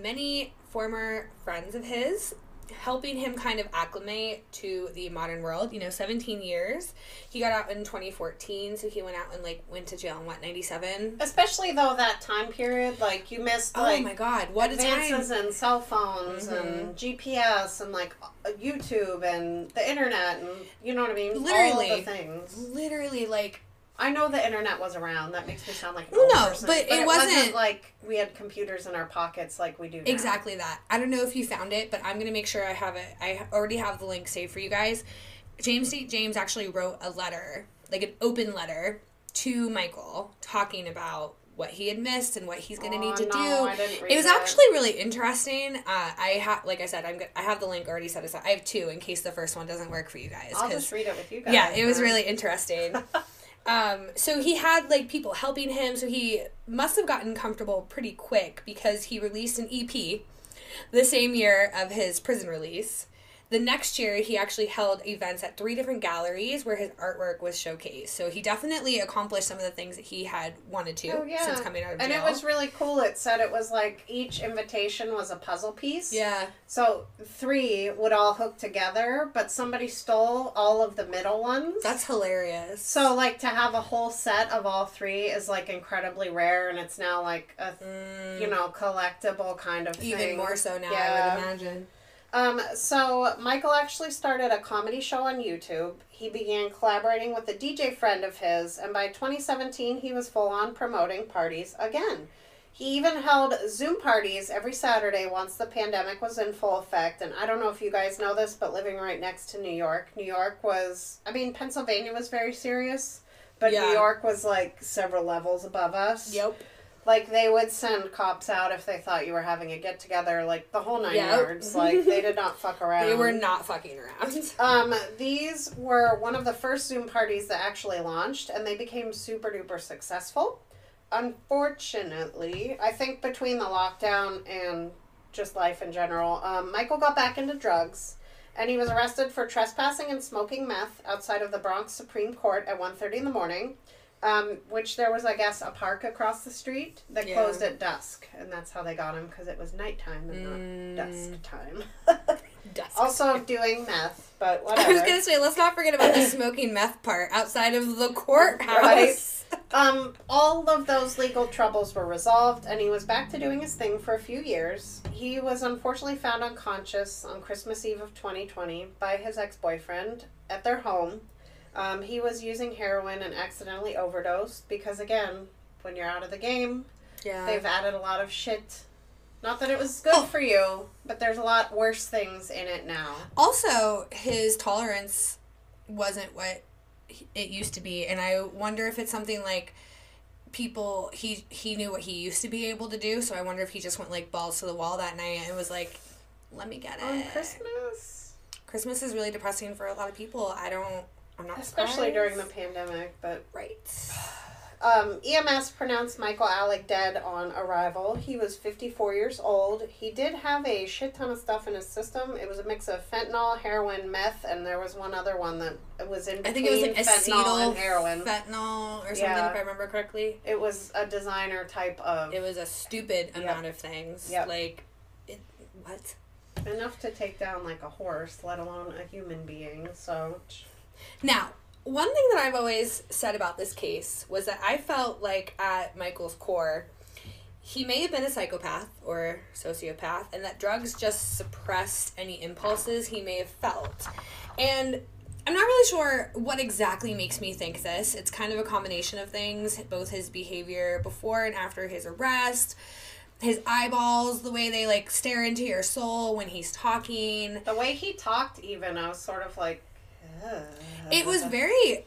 many former friends of his helping him kind of acclimate to the modern world. You know, 17 years. He got out in 2014, so he went out and like went to jail in what 97. Especially though that time period, like you missed oh like oh my God, what advances in cell phones and mm-hmm. GPS and like YouTube and the internet and you know what I mean. All Literally. things. Literally, like I know the internet was around. That makes me sound like No, old no, person, but it wasn't- like we had computers in our pockets like we do now. Exactly that. I don't know if you found it, but I'm gonna make sure I have it. I already have the link saved for you guys. James St. James actually wrote a letter, like an open letter, to Michael, talking about what he had missed and what he's gonna Aw, need to no, do. I didn't read it was that. actually really interesting. Uh, I have, like I said, I'm. go- I have the link already set aside. I have two in case the first one doesn't work for you guys. I'll just read it with you guys. yeah, it was really interesting. um, so he had like people helping him, so he must have gotten comfortable pretty quick because he released an EP the same year of his prison release. The next year, he actually held events at three different galleries where his artwork was showcased. So he definitely accomplished some of the things that he had wanted to Oh yeah, since coming out of and it was really cool. It said it was like each invitation was a puzzle piece. yeah, So three would all hook together, but somebody stole all of the middle ones. that's hilarious. so like to have a whole set of all three is like incredibly rare, and it's now like a Mm, you know collectible kind of even thing. more so now, yeah. I would imagine. Um, so Michael actually started a comedy show on YouTube. He began collaborating with a DJ friend of his, and by 2017, he was full on promoting parties again. He even held Zoom parties every Saturday once the pandemic was in full effect. And I don't know if you guys know this, but living right next to New York, New York was, I mean, Pennsylvania was very serious, but Yeah. New York was like several levels above us. Yep. Like they would send cops out if they thought you were having a get together, like the whole nine Yep. yards. Like they did not fuck around. They were not fucking around. Um, these were one of the first Zoom parties that actually launched, and they became super duper successful. Unfortunately, I think between the lockdown and just life in general, um, Michael got back into drugs, and he was arrested for trespassing and smoking meth outside of the Bronx Supreme Court at 1.30 in the morning. Um, which there was, I guess, a park across the street that Yeah. closed at dusk, and that's how they got him because it was nighttime and Mm. not dusk time. Dusk. also doing meth, but whatever. I was gonna say, let's not forget about the smoking meth part outside of the courthouse. Right. Um, all of those legal troubles were resolved, and he was back to doing his thing for a few years. He was unfortunately found unconscious on Christmas Eve of 2020 by his ex boyfriend at their home. Um, he was using heroin and accidentally overdosed because, again, when you're out of the game, Yeah. they've added a lot of shit. Not that it was good Oh. for you, but there's a lot worse things in it now. Also, his tolerance wasn't what it used to be, and I wonder if it's something like people he he knew what he used to be able to do. So I wonder if he just went like balls to the wall that night and was like, "Let me get it." On Christmas? Christmas is really depressing for a lot of people. I don't. I'm not Especially during the pandemic, but right. Um, EMS pronounced Michael Alig dead on arrival. He was 54 years old. He did have a shit ton of stuff in his system. It was a mix of fentanyl, heroin, meth, and there was one other one that was in I between think it was like fentanyl acetyl and heroin. fentanyl or something, Yeah. if I remember correctly. it was a designer type of It was a stupid Yep. amount of things. Yep. Like, it, what? enough to take down like a horse, let alone a human being. So Now, one thing that I've always said about this case was that I felt like at Michael's core, he may have been a psychopath or sociopath, and that drugs just suppressed any impulses he may have felt. And I'm not really sure what exactly makes me think this. It's kind of a combination of things, both his behavior before and after his arrest, his eyeballs, the way they like stare into your soul when he's talking. the way he talked, even I was sort of like. It was very.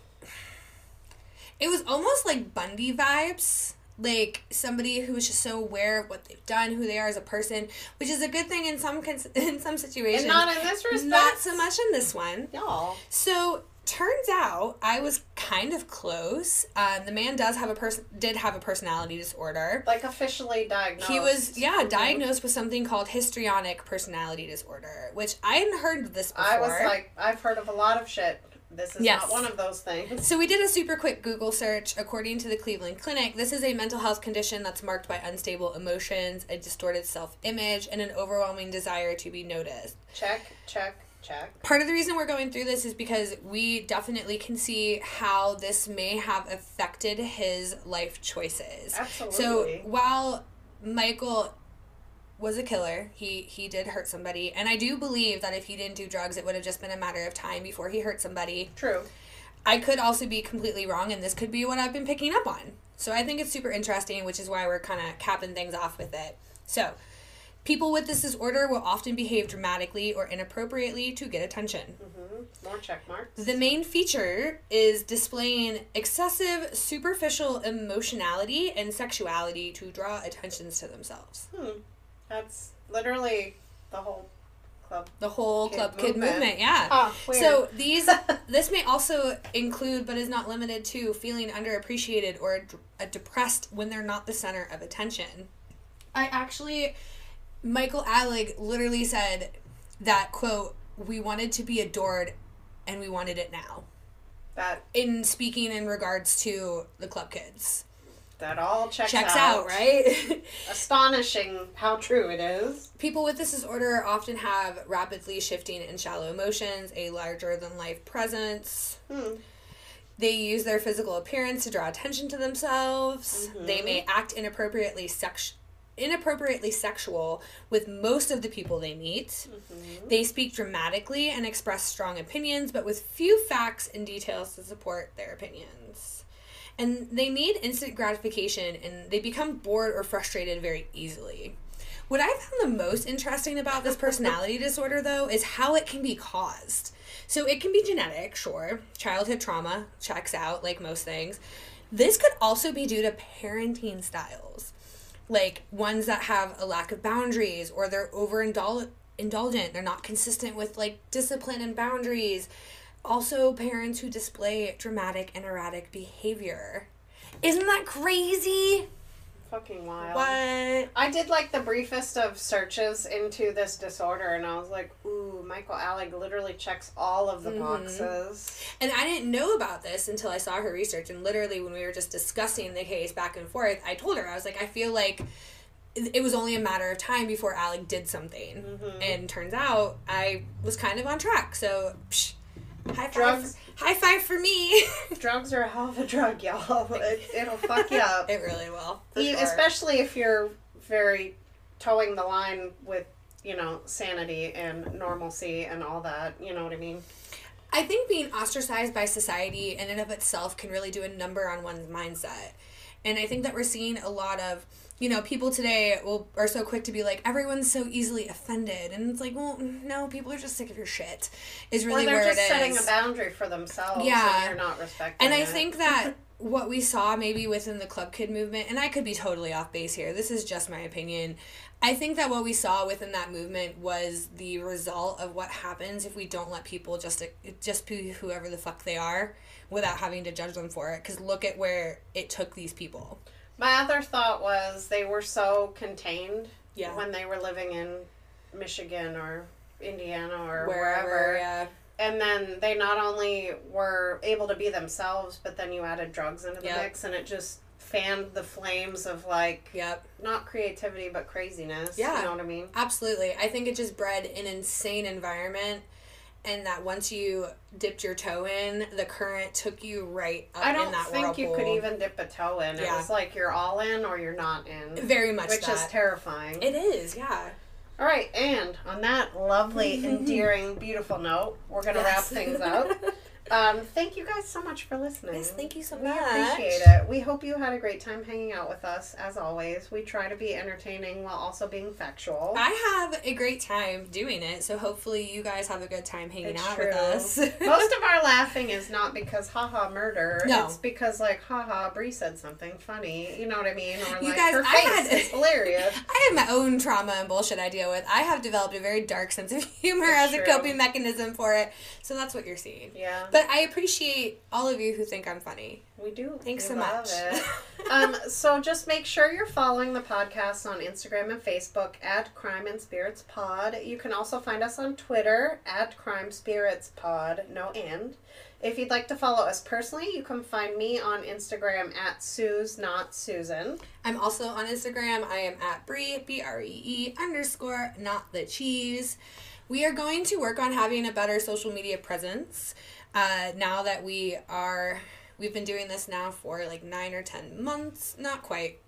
It was almost like Bundy vibes. Like somebody who's just so aware of what they've done, who they are as a person, which is a good thing in some cons- in some situations. and not in this respect. Not so much in this one. y'all. So turns out I was kind of close. Um, the man does have a person did have a personality disorder. Like officially diagnosed. He was yeah Mhm. diagnosed with something called histrionic personality disorder, which I hadn't heard of this before. I was like, I've heard of a lot of shit. This is Yes. not one of those things. So we did a super quick Google search. According to the Cleveland Clinic, this is a mental health condition that's marked by unstable emotions, a distorted self-image, and an overwhelming desire to be noticed. Check, check, check. Part of the reason we're going through this is because we definitely can see how this may have affected his life choices. Absolutely. So while Michael was a killer, he he did hurt somebody, and I do believe that if he didn't do drugs, it would have just been a matter of time before he hurt somebody. True. I could also be completely wrong, and this could be what I've been picking up on. So I think it's super interesting, which is why we're kind of capping things off with it. So, people with this disorder will often behave dramatically or inappropriately to get attention. hmm More check marks. The main feature is displaying excessive superficial emotionality and sexuality to draw attentions to themselves. Hmm. That's literally the whole club. The whole Kid club kid movement. movement, yeah. Ah. So these this may also include but is not limited to feeling underappreciated or d- depressed when they're not the center of attention. I actually Michael Alig literally said that quote we wanted to be adored and we wanted it now. That In speaking in regards to the club kids. that all checks, Checks out, right? Astonishing how true it is. People with this disorder often have rapidly shifting and shallow emotions, a larger than life presence. Hmm. They use their physical appearance to draw attention to themselves. They may act inappropriately sex inappropriately sexual with most of the people they meet. Mm-hmm. They speak dramatically and express strong opinions, but with few facts and details to support their opinions. And they need instant gratification and they become bored or frustrated very easily. What I found the most interesting about this personality disorder, though, is how it can be caused. So it can be genetic, sure. Childhood trauma checks out, like most things. This could also be due to parenting styles, like ones that have a lack of boundaries or they're over indulgent. They're not consistent with like discipline and boundaries. Also, parents who display dramatic and erratic behavior. Isn't that crazy? Fucking wild. What? I did like the briefest of searches into this disorder, and I was like, "Ooh, Michael Alig literally checks all of the Mm-hmm. boxes." And I didn't know about this until I saw her research. And literally, when we were just discussing the case back and forth, I told her, I was like, I feel like it was only a matter of time before Alig did something. And turns out I was kind of on track. So, psh, high five. Drugs. For, high five for me. Drugs are a hell of a drug, y'all. It, it'll fuck you up, it really will. You- sure. especially if you're very towing the line with, you know, sanity and normalcy and all that. You know what I mean? I think being ostracized by society in and of itself can really do a number on one's mindset. And I think that we're seeing a lot of, you know, people today will are so quick to be like, everyone's so easily offended. And it's like, well, no, people are just sick of your shit, is Or really they're where just it is. setting a boundary for themselves, Yeah. and you're not respecting. And I it. think that what we saw maybe within the club kid movement, and I could be totally off base here, this is just my opinion. I think that what we saw within that movement was the result of what happens if we don't let people just just be whoever the fuck they are without having to judge them for it. Because look at where it took these people. My other thought was they were so contained Yeah. when they were living in Michigan or Indiana or Wherever, wherever. yeah. And then they not only were able to be themselves, but then you added drugs into the Yep. mix and it just fanned the flames of like Yep. not creativity but craziness. Yeah. You know what I mean? Absolutely. I think it just bred an insane environment. And that once you dipped your toe in, the current took you right up I don't that think you could even dip a toe in. It was like you're all in or you're not in. Very much Which that. is terrifying. It is, yeah. All right, and on that lovely, endearing, beautiful note, we're going to wrap things up. Um, thank you guys so much for listening. Yes, thank you so we much. We appreciate it. We hope you had a great time hanging out with us. As always, we try to be entertaining while also being factual. I have a great time doing it, so hopefully you guys have a good time hanging It's out true. with us. Most of our laughing is not because haha murder. No. It's because like haha Bree said something funny. You know what I mean? Or You like guys, her I face had- is hilarious. I have my own trauma and bullshit I deal with. I have developed a very dark sense of humor It's as a coping mechanism for it, so that's what you're seeing. Yeah. But I appreciate all of you who think I'm funny. We do. Thanks We so much. um, so just make sure you're following the podcast on Instagram and Facebook at Crime and Spirits Pod. You can also find us on Twitter at Crime Spirits Pod, no end. If you'd like to follow us personally, you can find me on Instagram at Sue's Not Susan. I'm also on Instagram. I am at Bree, B R E E underscore not the cheese. We are going to work on having a better social media presence uh, now that we are, we've been doing this now for like nine or 10 months. Not quite,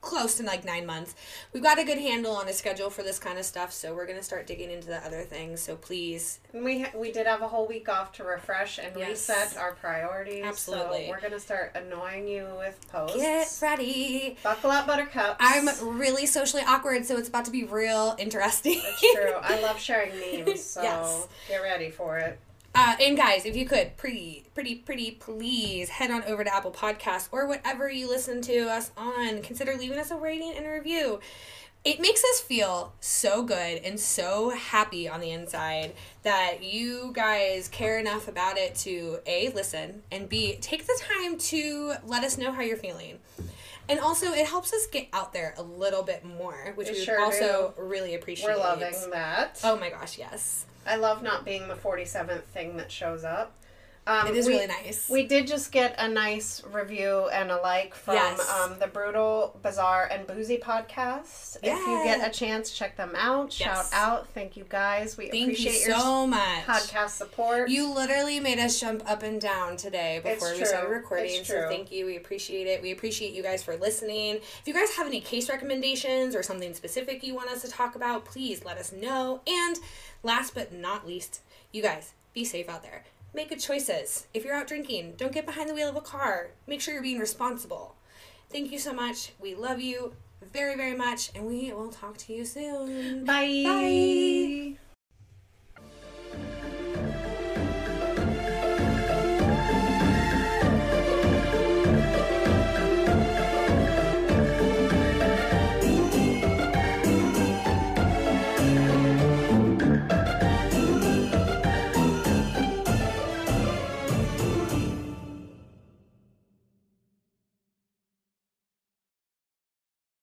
close to like nine months. We've got a good handle on a schedule for this kind of stuff, so we're gonna start digging into the other things. So please, we we did have a whole week off to refresh and Yes. reset our priorities. Absolutely. So we're gonna start annoying you with posts. get ready. Buckle up, Buttercups. I'm really socially awkward, so it's about to be real interesting. That's true. I love sharing memes, so Yes. get ready for it. Uh, and guys, if you could, pretty, pretty, pretty, please head on over to Apple Podcasts or whatever you listen to us on. Consider leaving us a rating and a review. It makes us feel so good and so happy on the inside that you guys care enough about it to A, listen, and B, take the time to let us know how you're feeling. And also, it helps us get out there a little bit more, which We we sure also really appreciate. We're loving that. Oh my gosh, yes. I love not being the 47th thing that shows up. Um, It is we- really nice. We did just get a nice review and a like from Yes. um, the Brutal, Bizarre, and Boozy podcast. If you get a chance, check them out. Shout out. Thank you guys. We Thank appreciate you your so much. podcast support. You literally made us jump up and down today before we started recording. So thank you. We appreciate it. We appreciate you guys for listening. If you guys have any case recommendations or something specific you want us to talk about, please let us know. And last but not least, you guys be safe out there. Make good choices. If you're out drinking, don't get behind the wheel of a car. Make sure you're being responsible. Thank you so much. We love you very, very much, and we will talk to you soon. Bye. Bye.